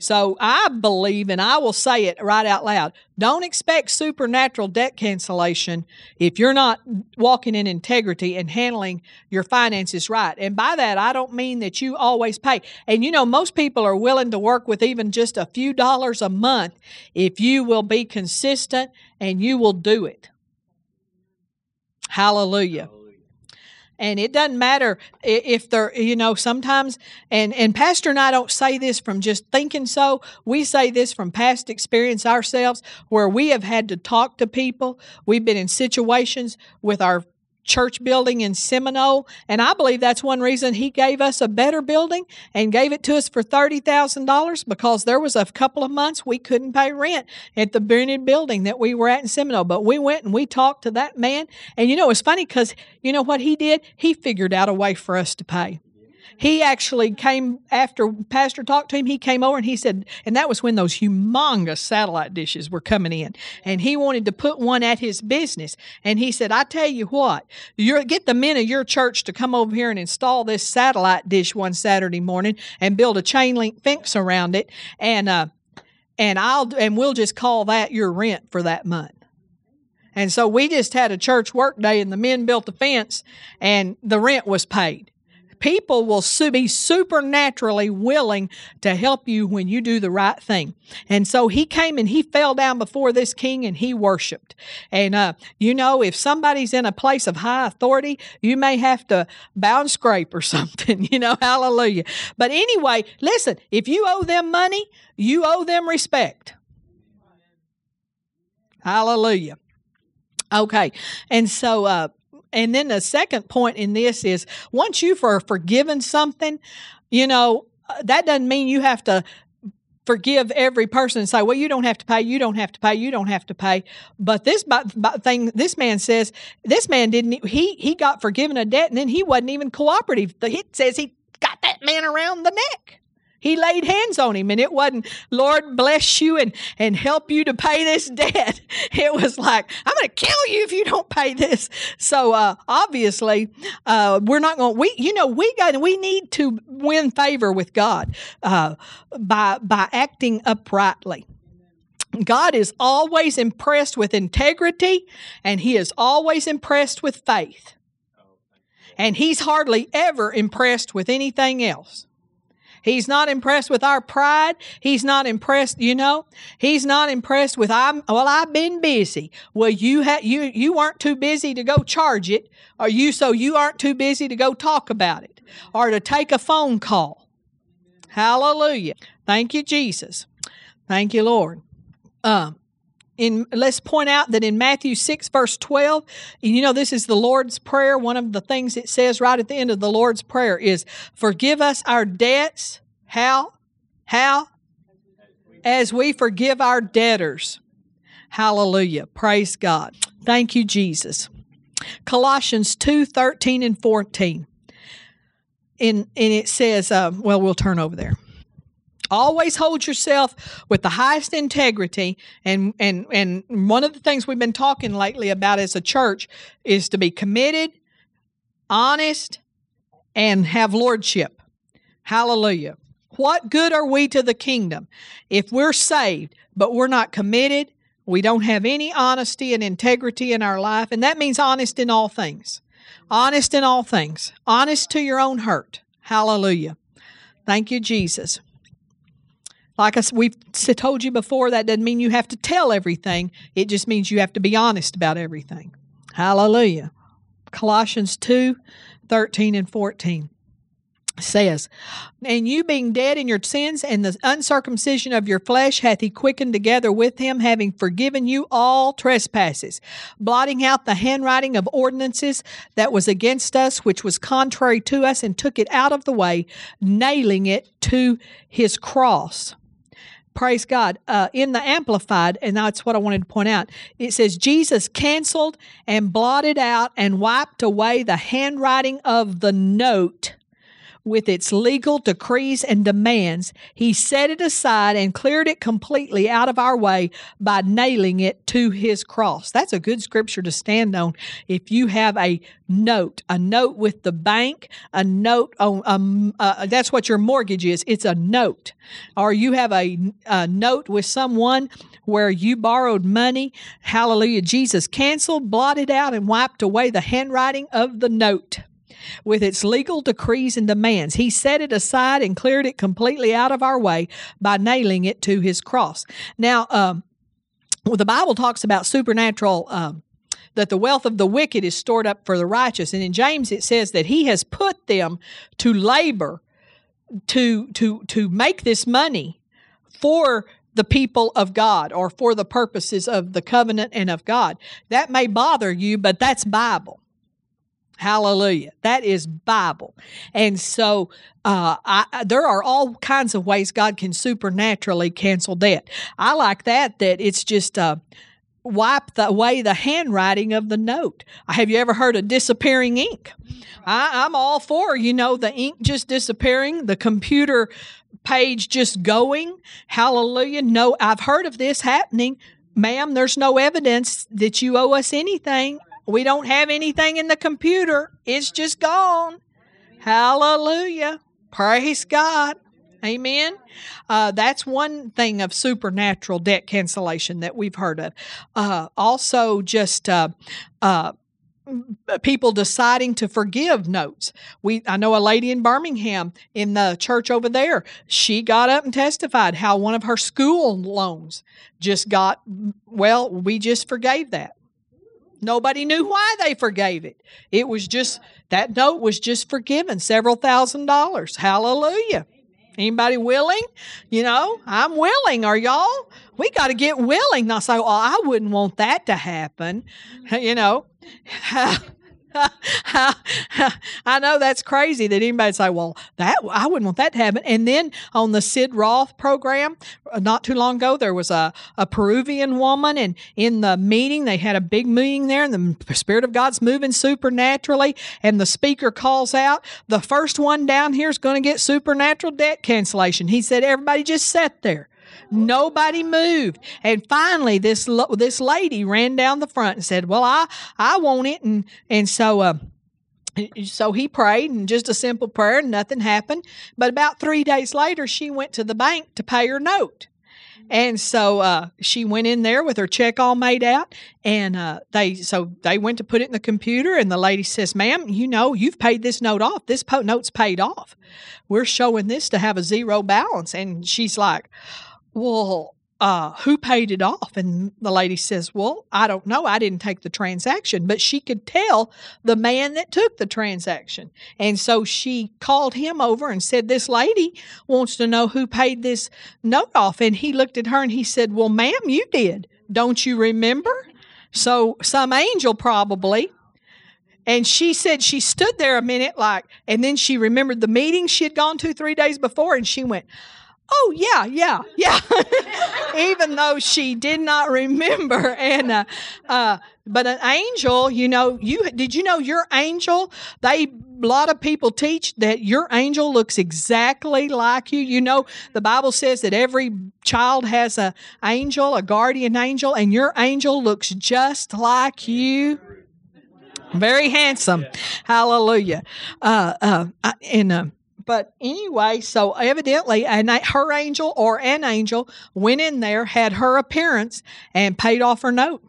So I believe, and I will say it right out loud don't expect supernatural debt cancellation if you're not walking in integrity and handling your finances right. And by that, I don't mean that you always pay. And you know, most people are willing to work with even just a few dollars a month if you will be consistent and you will do it. Hallelujah and it doesn't matter if they're you know sometimes and and pastor and i don't say this from just thinking so. We say this from past experience ourselves where we have had to talk to people. We've been in situations with our church building in Seminole. And I believe that's one reason he gave us a better building and gave it to us for $30,000 because there was a couple of months we couldn't pay rent at the Burnett building that we were at in Seminole. But we went and we talked to that man. And you know, it's funny because you know what he did? He figured out a way for us to pay. He actually came after Pastor talked to him. He came over and he said, and that was when those humongous satellite dishes were coming in. And he wanted to put one at his business. And he said, I tell you what, you get the men of your church to come over here and install this satellite dish one Saturday morning and build a chain link fence around it. And, uh, and I'll, and we'll just call that your rent for that month. And so we just had a church work day and the men built the fence and the rent was paid people will be supernaturally willing to help you when you do the right thing. And so he came and he fell down before this king and he worshiped. And, uh, you know, if somebody's in a place of high authority, you may have to bow and scrape or something, you know, hallelujah. But anyway, listen, if you owe them money, you owe them respect. Hallelujah. Okay. And so, uh, and then the second point in this is once you've forgiven something, you know, uh, that doesn't mean you have to forgive every person and say, well, you don't have to pay, you don't have to pay, you don't have to pay. But this thing, this man says, this man didn't, he, he got forgiven a debt and then he wasn't even cooperative. It says he got that man around the neck. He laid hands on him, and it wasn't, Lord bless you and, and help you to pay this debt. It was like, I'm going to kill you if you don't pay this. So uh, obviously, uh, we're not going. We, you know, we got we need to win favor with God uh, by by acting uprightly. God is always impressed with integrity, and He is always impressed with faith. And He's hardly ever impressed with anything else. He's not impressed with our pride. He's not impressed, you know. He's not impressed with I'm well, I've been busy. Well, you had you you weren't too busy to go charge it, or you so you aren't too busy to go talk about it or to take a phone call. Hallelujah. Thank you, Jesus. Thank you, Lord. Um, in let's point out that in Matthew 6 verse 12, and you know this is the Lord's prayer, one of the things it says right at the end of the Lord's prayer is forgive us our debts. How? How? As we forgive our debtors. Hallelujah. Praise God. Thank you Jesus. Colossians 2 13 and 14. In, and it says, uh, well, we'll turn over there. Always hold yourself with the highest integrity. And, and, and one of the things we've been talking lately about as a church is to be committed, honest, and have lordship. Hallelujah. What good are we to the kingdom if we're saved, but we're not committed? We don't have any honesty and integrity in our life, and that means honest in all things. Honest in all things. Honest to your own hurt. Hallelujah. Thank you, Jesus. Like I, we've told you before, that doesn't mean you have to tell everything. It just means you have to be honest about everything. Hallelujah. Colossians 2 13 and 14 says, And you being dead in your sins and the uncircumcision of your flesh hath he quickened together with him, having forgiven you all trespasses, blotting out the handwriting of ordinances that was against us, which was contrary to us, and took it out of the way, nailing it to his cross praise God, uh, in the Amplified, and that's what I wanted to point out. It says, Jesus canceled and blotted out and wiped away the handwriting of the note with its legal decrees and demands, he set it aside and cleared it completely out of our way by nailing it to his cross. That's a good scripture to stand on if you have a note, a note with the bank, a note on, um, uh, that's what your mortgage is. It's a note. Or you have a, a note with someone where you borrowed money. Hallelujah. Jesus canceled, blotted out, and wiped away the handwriting of the note with its legal decrees and demands. He set it aside and cleared it completely out of our way by nailing it to his cross. Now, um, well, the Bible talks about supernatural. Um, that the wealth of the wicked is stored up for the righteous. And in James it says that he has put them to labor to to to make this money for the people of God or for the purposes of the covenant and of God. That may bother you, but that's Bible. Hallelujah. That is Bible. And so uh, I, there are all kinds of ways God can supernaturally cancel debt. I like that, that it's just uh, wipe the, away the handwriting of the note. Have you ever heard of disappearing ink? I, I'm all for, you know, the ink just disappearing, the computer page just going. Hallelujah. No, I've heard of this happening. Ma'am, there's no evidence that you owe us anything. We don't have anything in the computer. It's just gone. Hallelujah. Praise God. Amen. Uh, that's one thing of supernatural debt cancellation that we've heard of. Uh, also, just uh, uh people deciding to forgive notes. We I know a lady in Birmingham in the church over there. She got up and testified how one of her school loans just got well, we just forgave that. Nobody knew why they forgave it. It was just that note was just forgiven several thousand dollars. Hallelujah. Anybody willing? You know, I'm willing. Are y'all? We got to get willing. Not say, "Oh, I wouldn't want that to happen." You know, I know that's crazy that anybody say, "Well, that I wouldn't want that to happen." And then on the Sid Roth program, uh, not too long ago, there was a, a Peruvian woman, and in the meeting, they had a big meeting there, and the Spirit of God's moving supernaturally. And the speaker calls out, "The first one down here is going to get supernatural debt cancellation." He said, "Everybody just sat there." Nobody moved. And finally, this this lady ran down the front and said, "Well, I I want it." And and so. Uh, so he prayed and just a simple prayer and nothing happened but about three days later she went to the bank to pay her note and so uh, she went in there with her check all made out, and uh, they so they went to put it in the computer, and the lady says, "Ma'am, you know you've paid this note off. This po- note's paid off. We're showing this to have a zero balance." And she's like, well, uh, who paid it off? And the lady says, Well, I don't know. I didn't take the transaction. But she could tell the man that took the transaction. And so she called him over and said, This lady wants to know who paid this note off. And he looked at her and he said, Well, ma'am, you did. Don't you remember? So, some angel probably. And she said she stood there a minute, like, and then she remembered the meeting she had gone to three days before, and she went, Oh, yeah, yeah, yeah. Even though she did not remember. And, uh, uh, but an angel, you know, you did you know your angel? They a lot of people teach that your angel looks exactly like you. You know, the Bible says that every child has a angel, a guardian angel, and your angel looks just like you. Very handsome. Hallelujah. Uh, uh, and uh, but anyway, so evidently, and her angel or an angel went in there, had her appearance, and paid off her note.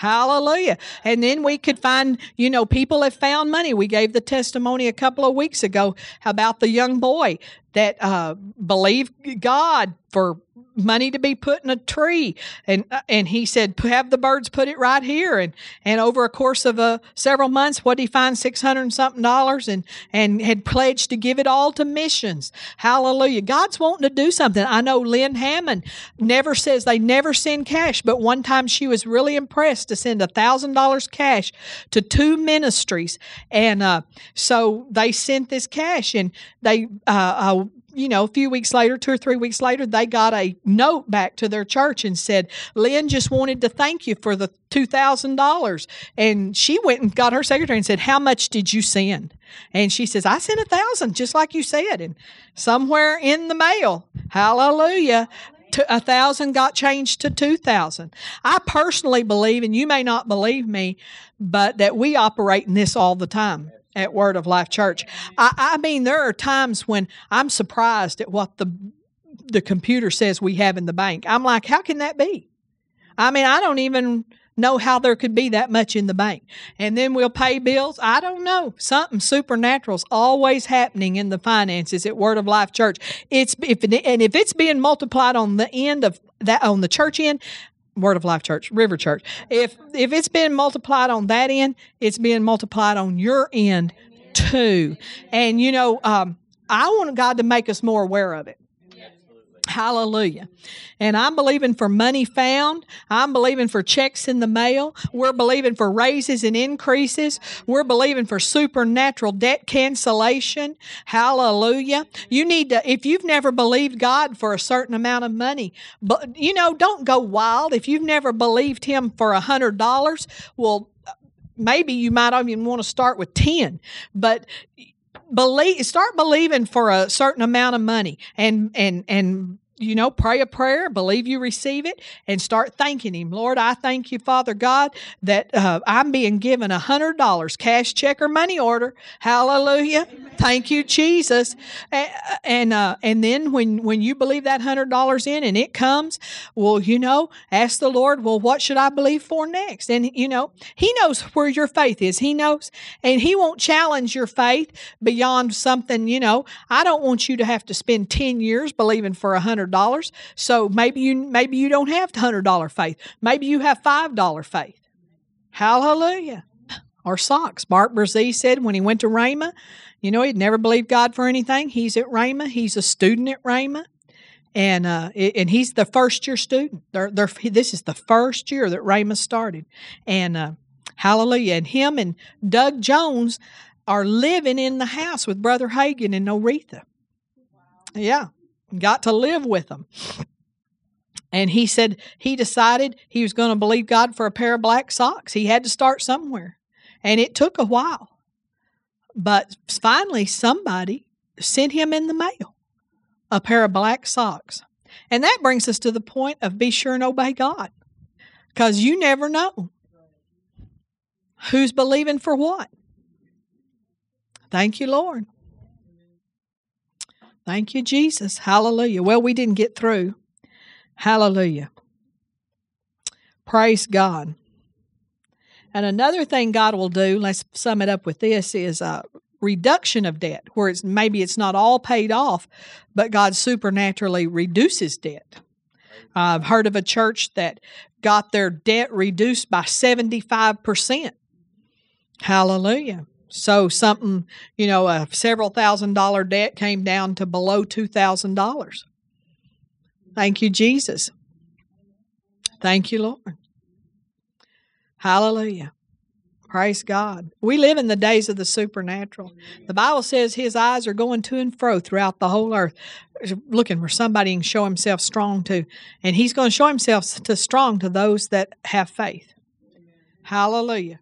Hallelujah. And then we could find, you know, people have found money. We gave the testimony a couple of weeks ago about the young boy that uh, believed God for money to be put in a tree. And uh, and he said have the birds put it right here. And and over a course of uh, several months what he find? 600 and something dollars and and had pledged to give it all to missions. Hallelujah. God's wanting to do something. I know Lynne Hammond never says they never send cash but one time she was really impressed to send a thousand dollars cash to two ministries. And uh, so they sent this cash and they uh, uh you know, a few weeks later, two or three weeks later, they got a note back to their church and said, Lynne just wanted to thank you for the $2,000. And she went and got her secretary and said, How much did you send? And she says, I sent a thousand, just like you said. And somewhere in the mail, hallelujah, a thousand got changed to two thousand. I personally believe, and you may not believe me, but that we operate in this all the time at Word of Life Church. I, I mean, there are times when I'm surprised at what the the computer says we have in the bank. I'm like, how can that be? I mean, I don't even know how there could be that much in the bank. And then we'll pay bills. I don't know. Something supernatural's always happening in the finances at Word of Life Church. It's if and if it's being multiplied on the end of that on the church end, Word of Life Church, River Church. If if it's been multiplied on that end, it's being multiplied on your end too. And you know, um, I want God to make us more aware of it. Hallelujah. And I'm believing for money found. I'm believing for checks in the mail. We're believing for raises and increases. We're believing for supernatural debt cancellation. Hallelujah. You need to, if you've never believed God for a certain amount of money, but you know, don't go wild. If you've never believed Him for a hundred dollars, well, maybe you might even want to start with 10 but believe start believing for a certain amount of money and and and you know, pray a prayer, believe you receive it, and start thanking Him. Lord, I thank you, Father God, that uh, I'm being given a hundred dollars, cash, check, or money order. Hallelujah! Thank you, Jesus. And uh, and then when when you believe that hundred dollars in and it comes, well, you know, ask the Lord, well, what should I believe for next? And you know, He knows where your faith is. He knows, and He won't challenge your faith beyond something. You know, I don't want you to have to spend ten years believing for a hundred dollars. So maybe you maybe you don't have hundred dollar faith. Maybe you have five dollar faith. Hallelujah. Or socks. Mark Brazee said when he went to Rhema, you know, he'd never believed God for anything. He's at Rhema. He's a student at Rhema. And uh, and he's the first year student. They're, they're, this is the first year that Rhema started. And uh, hallelujah. And him and Doug Jones are living in the house with Brother Hagin and Oretha. Yeah got to live with them. And he said he decided he was going to believe God for a pair of black socks. He had to start somewhere. And it took a while. But finally, somebody sent him in the mail a pair of black socks. And that brings us to the point of be sure and obey God. Because you never know who's believing for what. Thank you, Lord. Thank you, Jesus. Hallelujah. Well, we didn't get through. Hallelujah. Praise God. And another thing God will do, let's sum it up with this, is a reduction of debt, where it's maybe it's not all paid off, but God supernaturally reduces debt. I've heard of a church that got their debt reduced by 75%. Hallelujah. So something, you know, a several thousand dollar debt came down to below $2,000. Thank you, Jesus. Thank you, Lord. Hallelujah. Praise God. We live in the days of the supernatural. The Bible says his eyes are going to and fro throughout the whole earth, looking for somebody can show himself strong to. And he's going to show himself to strong to those that have faith. Hallelujah.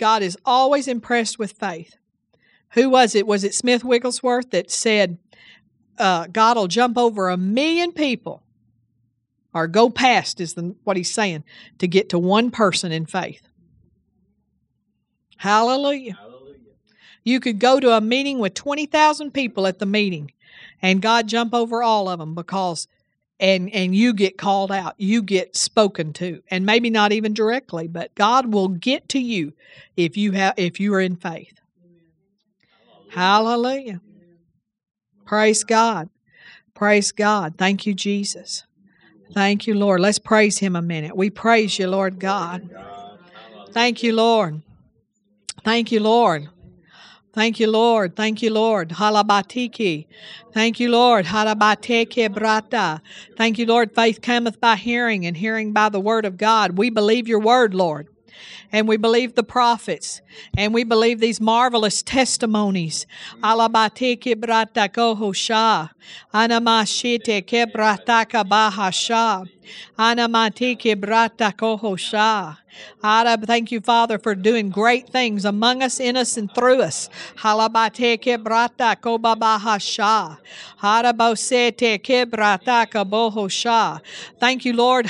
God is always impressed with faith. Who was it? Was it Smith Wigglesworth that said, uh, God will jump over a million people or go past, is the, what he's saying, to get to one person in faith? Hallelujah. Hallelujah. You could go to a meeting with 20,000 people at the meeting and God jump over all of them because and and you get called out you get spoken to and maybe not even directly but god will get to you if you have if you are in faith. Hallelujah, hallelujah. praise god. Praise god. Thank you jesus. Thank you lord. Let's praise him a minute. We praise you lord god. Thank you lord. Thank you, Lord. Thank you, Lord. Thank you, Lord. Halabatiki. Thank you, Lord. Halabateke brata. Thank you, Lord. Faith cometh by hearing, and hearing by the word of God. We believe your word, Lord and we believe the prophets, and we believe these marvelous testimonies. Thank you, Father, for doing great things among us, in us, and through us. Thank you, Lord.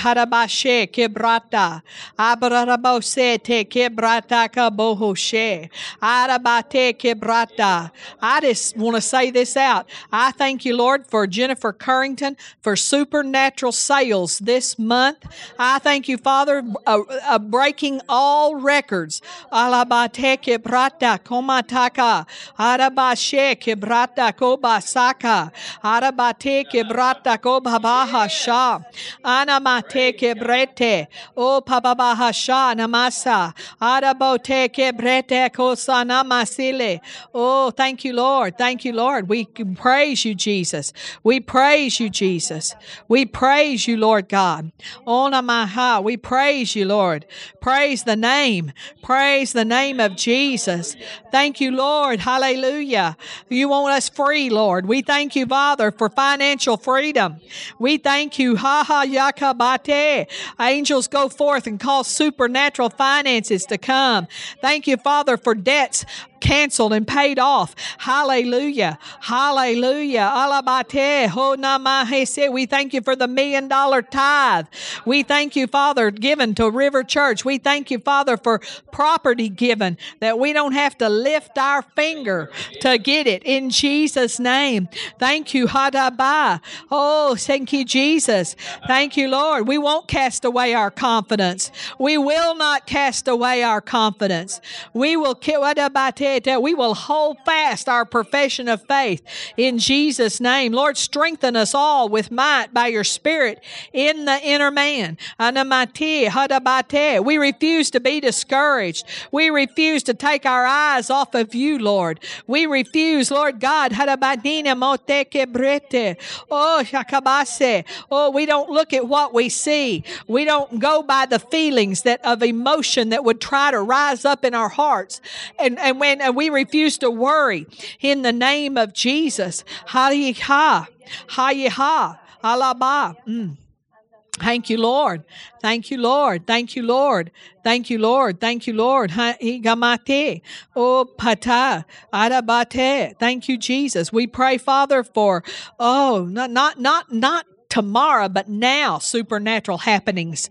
Abrarabosete kebrata kabohoshe. Arabate kebrata. I just want to say this out. I thank you, Lord, for Jennifer Currington for supernatural sales this month. I thank you, Father. Uh, uh, breaking all records. Alabate kebrata komataka. Arabashe kebrata kobasaka. Arabate kebrata kobabaha sha. Anamate kebrete. O pababaha sha namasa. Oh, thank you, Lord. Thank you, Lord. We praise you, Jesus. We praise you, Jesus. We praise you, Lord God. Onamaha. We praise you, Lord. Praise the name. Praise the name of Jesus. Thank you, Lord. Hallelujah. You want us free, Lord. We thank you, Father, for financial freedom. We thank you. Ha ha yakabate. Angels go forth and cause supernatural finances to come. Thank you, Father, for debts canceled and paid off. Hallelujah. Hallelujah. We thank you for the million dollar tithe. We thank you, Father, given to River Church. We thank you, Father, for property given that we don't have to lift our finger to get it in Jesus' name. Thank you, Hadaba. Oh, thank you, Jesus. Thank you, Lord. We won't cast away our confidence. We will not cast away our confidence. We will we will hold fast our profession of faith in Jesus' name. Lord, strengthen us all with might by your Spirit in the inner man. We refuse to be discouraged. We refuse to take our eyes off of you, Lord. We refuse, Lord God. Oh, Oh, we don't look at what we see. We don't go by the feelings that of emotion that would try to rise up in our hearts. And, and when and we refuse to worry in the name of Jesus. Ha-yi-ha. Ha-yi-ha. Alaba. Mm. Thank you, Lord. Thank you, Lord. Thank you, Lord. Thank you, Lord. Thank you, Lord. Higamate. Pata. Thank you, Jesus. We pray, Father, for, oh, not, not, not, not tomorrow, but now supernatural happenings.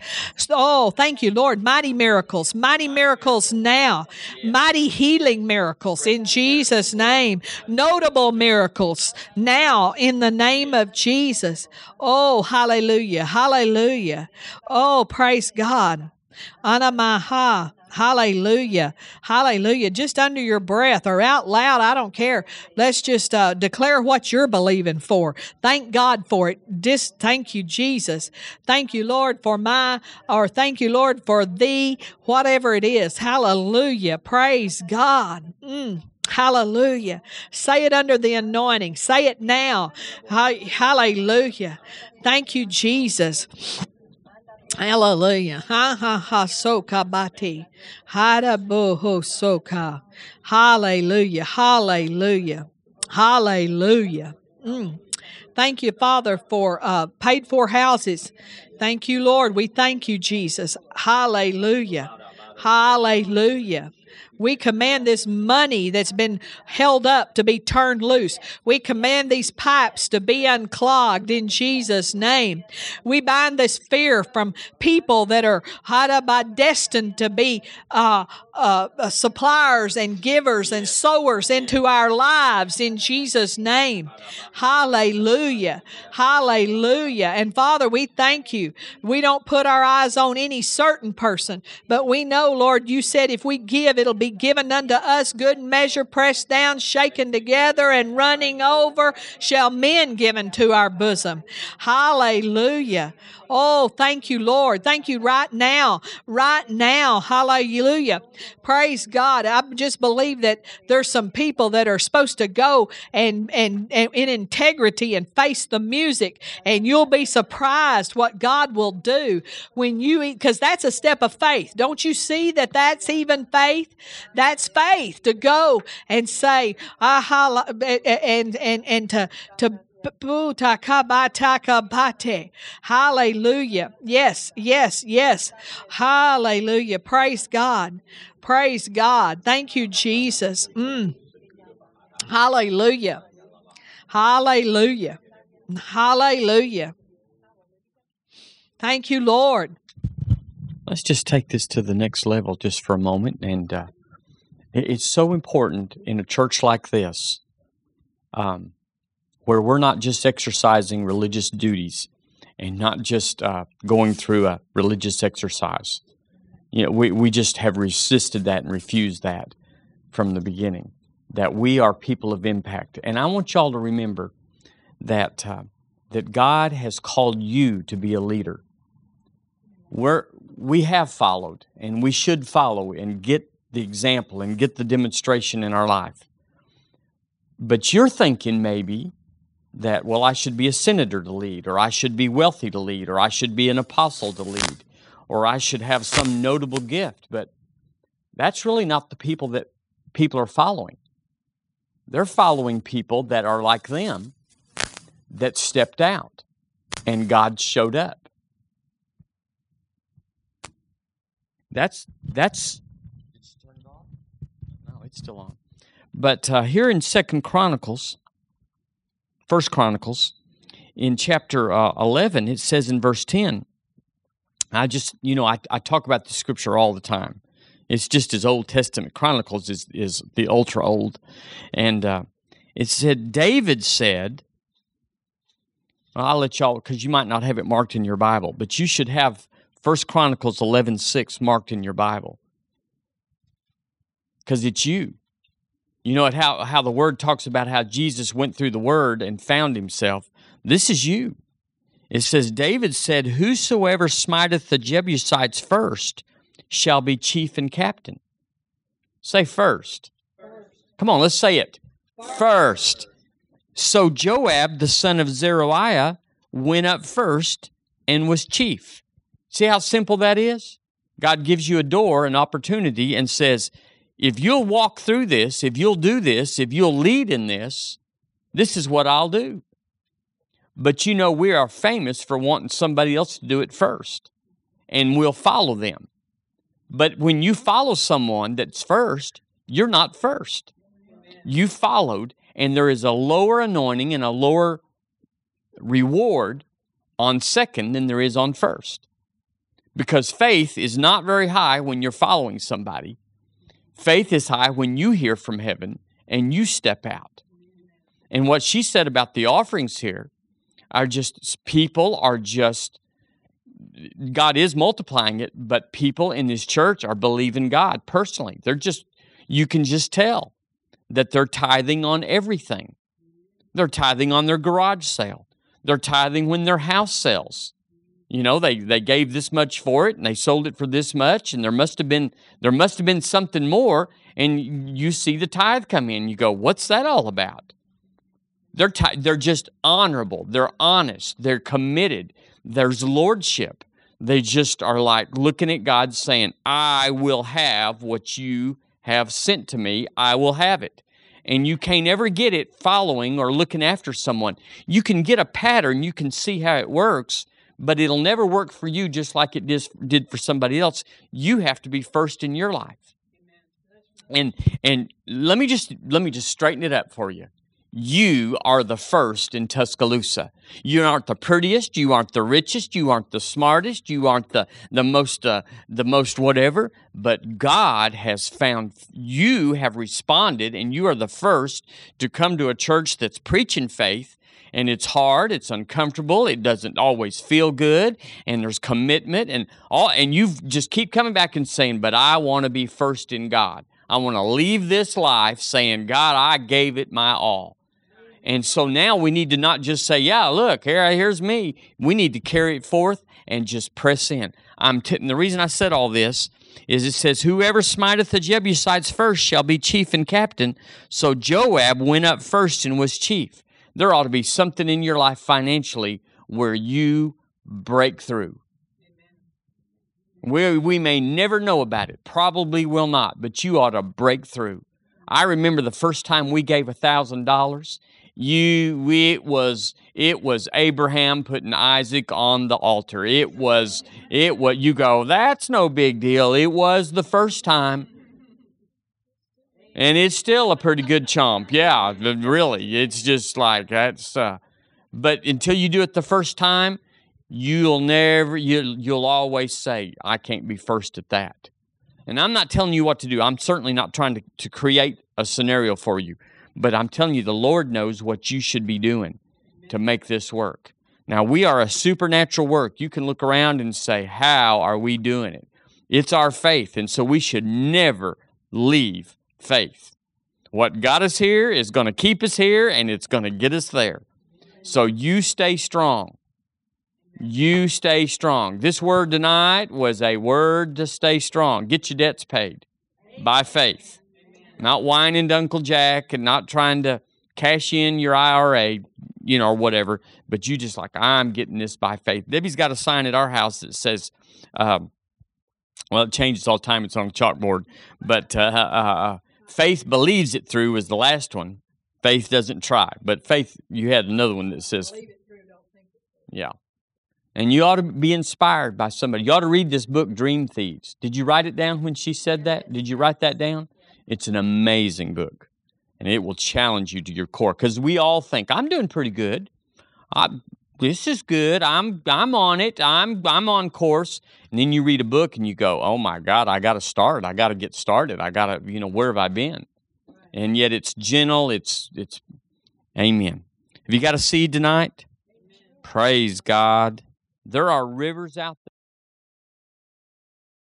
Oh, thank you, Lord. Mighty miracles, mighty miracles now, mighty healing miracles in Jesus' name, notable miracles now in the name of Jesus. Oh, hallelujah, hallelujah. Oh, praise God. Anamaha. Hallelujah. Hallelujah. Just under your breath or out loud, I don't care. Let's just uh, declare what you're believing for. Thank God for it. Just thank you, Jesus. Thank you, Lord, for my, or thank you, Lord, for thee, whatever it is. Hallelujah. Praise God. Mm. Hallelujah. Say it under the anointing. Say it now. Hallelujah. Thank you, Jesus. Hallelujah. Ha ha ha soka bati. Hada boho soka. Hallelujah. Hallelujah. Hallelujah. Mm. Thank you, Father, for uh, paid for houses. Thank you, Lord. We thank you, Jesus. Hallelujah. Hallelujah. We command this money that's been held up to be turned loose. We command these pipes to be unclogged in Jesus' name. We bind this fear from people that are destined to be uh, uh, uh, suppliers and givers and sowers into our lives in Jesus' name. Hallelujah. Hallelujah. And Father, we thank you. We don't put our eyes on any certain person, but we know, Lord, you said if we give, it'll be given unto us good measure, pressed down, shaken together, and running over, shall men given to our bosom. Hallelujah. Oh, thank you, Lord. Thank you right now. Right now. Hallelujah. Praise God. I just believe that there's some people that are supposed to go and, and, and in integrity and face the music, and you'll be surprised what God will do when you eat, because that's a step of faith. Don't you see that that's even faith? That's faith to go and say, ah, and, and, and to, to Hallelujah. Yes, yes, yes. Hallelujah. Praise God. Praise God. Thank you, Jesus. Mm. Hallelujah. Hallelujah. Hallelujah. Thank you, Lord. Let's just take this to the next level just for a moment. And uh, it's so important in a church like this. Um, where we're not just exercising religious duties and not just uh, going through a religious exercise. You know, we, we just have resisted that and refused that from the beginning. That we are people of impact. And I want y'all to remember that, uh, that God has called you to be a leader. We're, we have followed and we should follow and get the example and get the demonstration in our life. But you're thinking maybe that, well, I should be a senator to lead, or I should be wealthy to lead, or I should be an apostle to lead, or I should have some notable gift. But that's really not the people that people are following. They're following people that are like them that stepped out and God showed up. That's that's it's turned off. No, it's still on. But uh, here in Second Chronicles, First Chronicles, in chapter uh, 11, it says in verse 10, I just, you know, I, I talk about the scripture all the time. It's just as Old Testament Chronicles is, is the ultra old. And uh, it said, David said, I'll let y'all, because you might not have it marked in your Bible, but you should have First Chronicles 11 6 marked in your Bible. Because it's you. You know how how the word talks about how Jesus went through the word and found himself. This is you. It says David said, "Whosoever smiteth the Jebusites first shall be chief and captain." Say first. first. Come on, let's say it. First. first. So Joab, the son of Zeruiah, went up first and was chief. See how simple that is? God gives you a door, an opportunity, and says, if you'll walk through this, if you'll do this, if you'll lead in this, this is what I'll do. But you know, we are famous for wanting somebody else to do it first, and we'll follow them. But when you follow someone that's first, you're not first. You followed, and there is a lower anointing and a lower reward on second than there is on first. Because faith is not very high when you're following somebody Faith is high when you hear from heaven and you step out. And what she said about the offerings here are just people are just God is multiplying it, but people in this church are believing God personally. They're just you can just tell that they're tithing on everything. They're tithing on their garage sale. They're tithing when their house sells you know they they gave this much for it and they sold it for this much and there must have been there must have been something more and you see the tithe come in. You go what's that all about? They're t- they're just honorable. They're honest. They're committed. There's lordship. They just are like looking at God saying, I will have what you have sent to me. I will have it. And you can't ever get it following or looking after someone. You can get a pattern, you can see how it works, but it'll never work for you just like it did for somebody else. You have to be first in your life. And and let me just let me just straighten it up for you you are the first in Tuscaloosa. You aren't the prettiest, you aren't the richest, you aren't the smartest, you aren't the the most uh, the most whatever, but God has found you have responded and you are the first to come to a church that's preaching faith and it's hard, it's uncomfortable, it doesn't always feel good and there's commitment and all and you just keep coming back and saying, "But I want to be first in God." I want to leave this life saying, God, I gave it my all. And so now we need to not just say, yeah, look, here, here's me. We need to carry it forth and just press in. I'm t- the reason I said all this is it says, Whoever smiteth the Jebusites first shall be chief and captain. So Joab went up first and was chief. There ought to be something in your life financially where you break through. We, we may never know about it, probably will not, but you ought to break through. I remember the first time we gave a thousand dollars you it was it was Abraham putting Isaac on the altar. It was it what you go, that's no big deal. It was the first time. And it's still a pretty good chomp. Yeah, really. It's just like that's uh but until you do it the first time, you'll never you you'll always say, I can't be first at that. And I'm not telling you what to do. I'm certainly not trying to, to create a scenario for you. But I'm telling you, the Lord knows what you should be doing to make this work. Now, we are a supernatural work. You can look around and say, How are we doing it? It's our faith. And so we should never leave faith. What got us here is going to keep us here and it's going to get us there. So you stay strong. You stay strong. This word tonight was a word to stay strong. Get your debts paid by faith not whining to Uncle Jack and not trying to cash in your IRA, you know, or whatever, but you just like, I'm getting this by faith. Debbie's got a sign at our house that says, um, well, it changes all the time. It's on chalkboard, but uh, uh, uh, faith believes it through is the last one. Faith doesn't try, but faith, you had another one that says, yeah. And you ought to be inspired by somebody. You ought to read this book, Dream Thieves. Did you write it down when she said that? Did you write that down? It's an amazing book, and it will challenge you to your core because we all think I'm doing pretty good. I, this is good. I'm I'm on it. I'm I'm on course. And then you read a book and you go, "Oh my God, I got to start. I got to get started. I got to, you know, where have I been?" And yet it's gentle. It's it's Amen. Have you got a seed tonight? Praise God. There are rivers out there.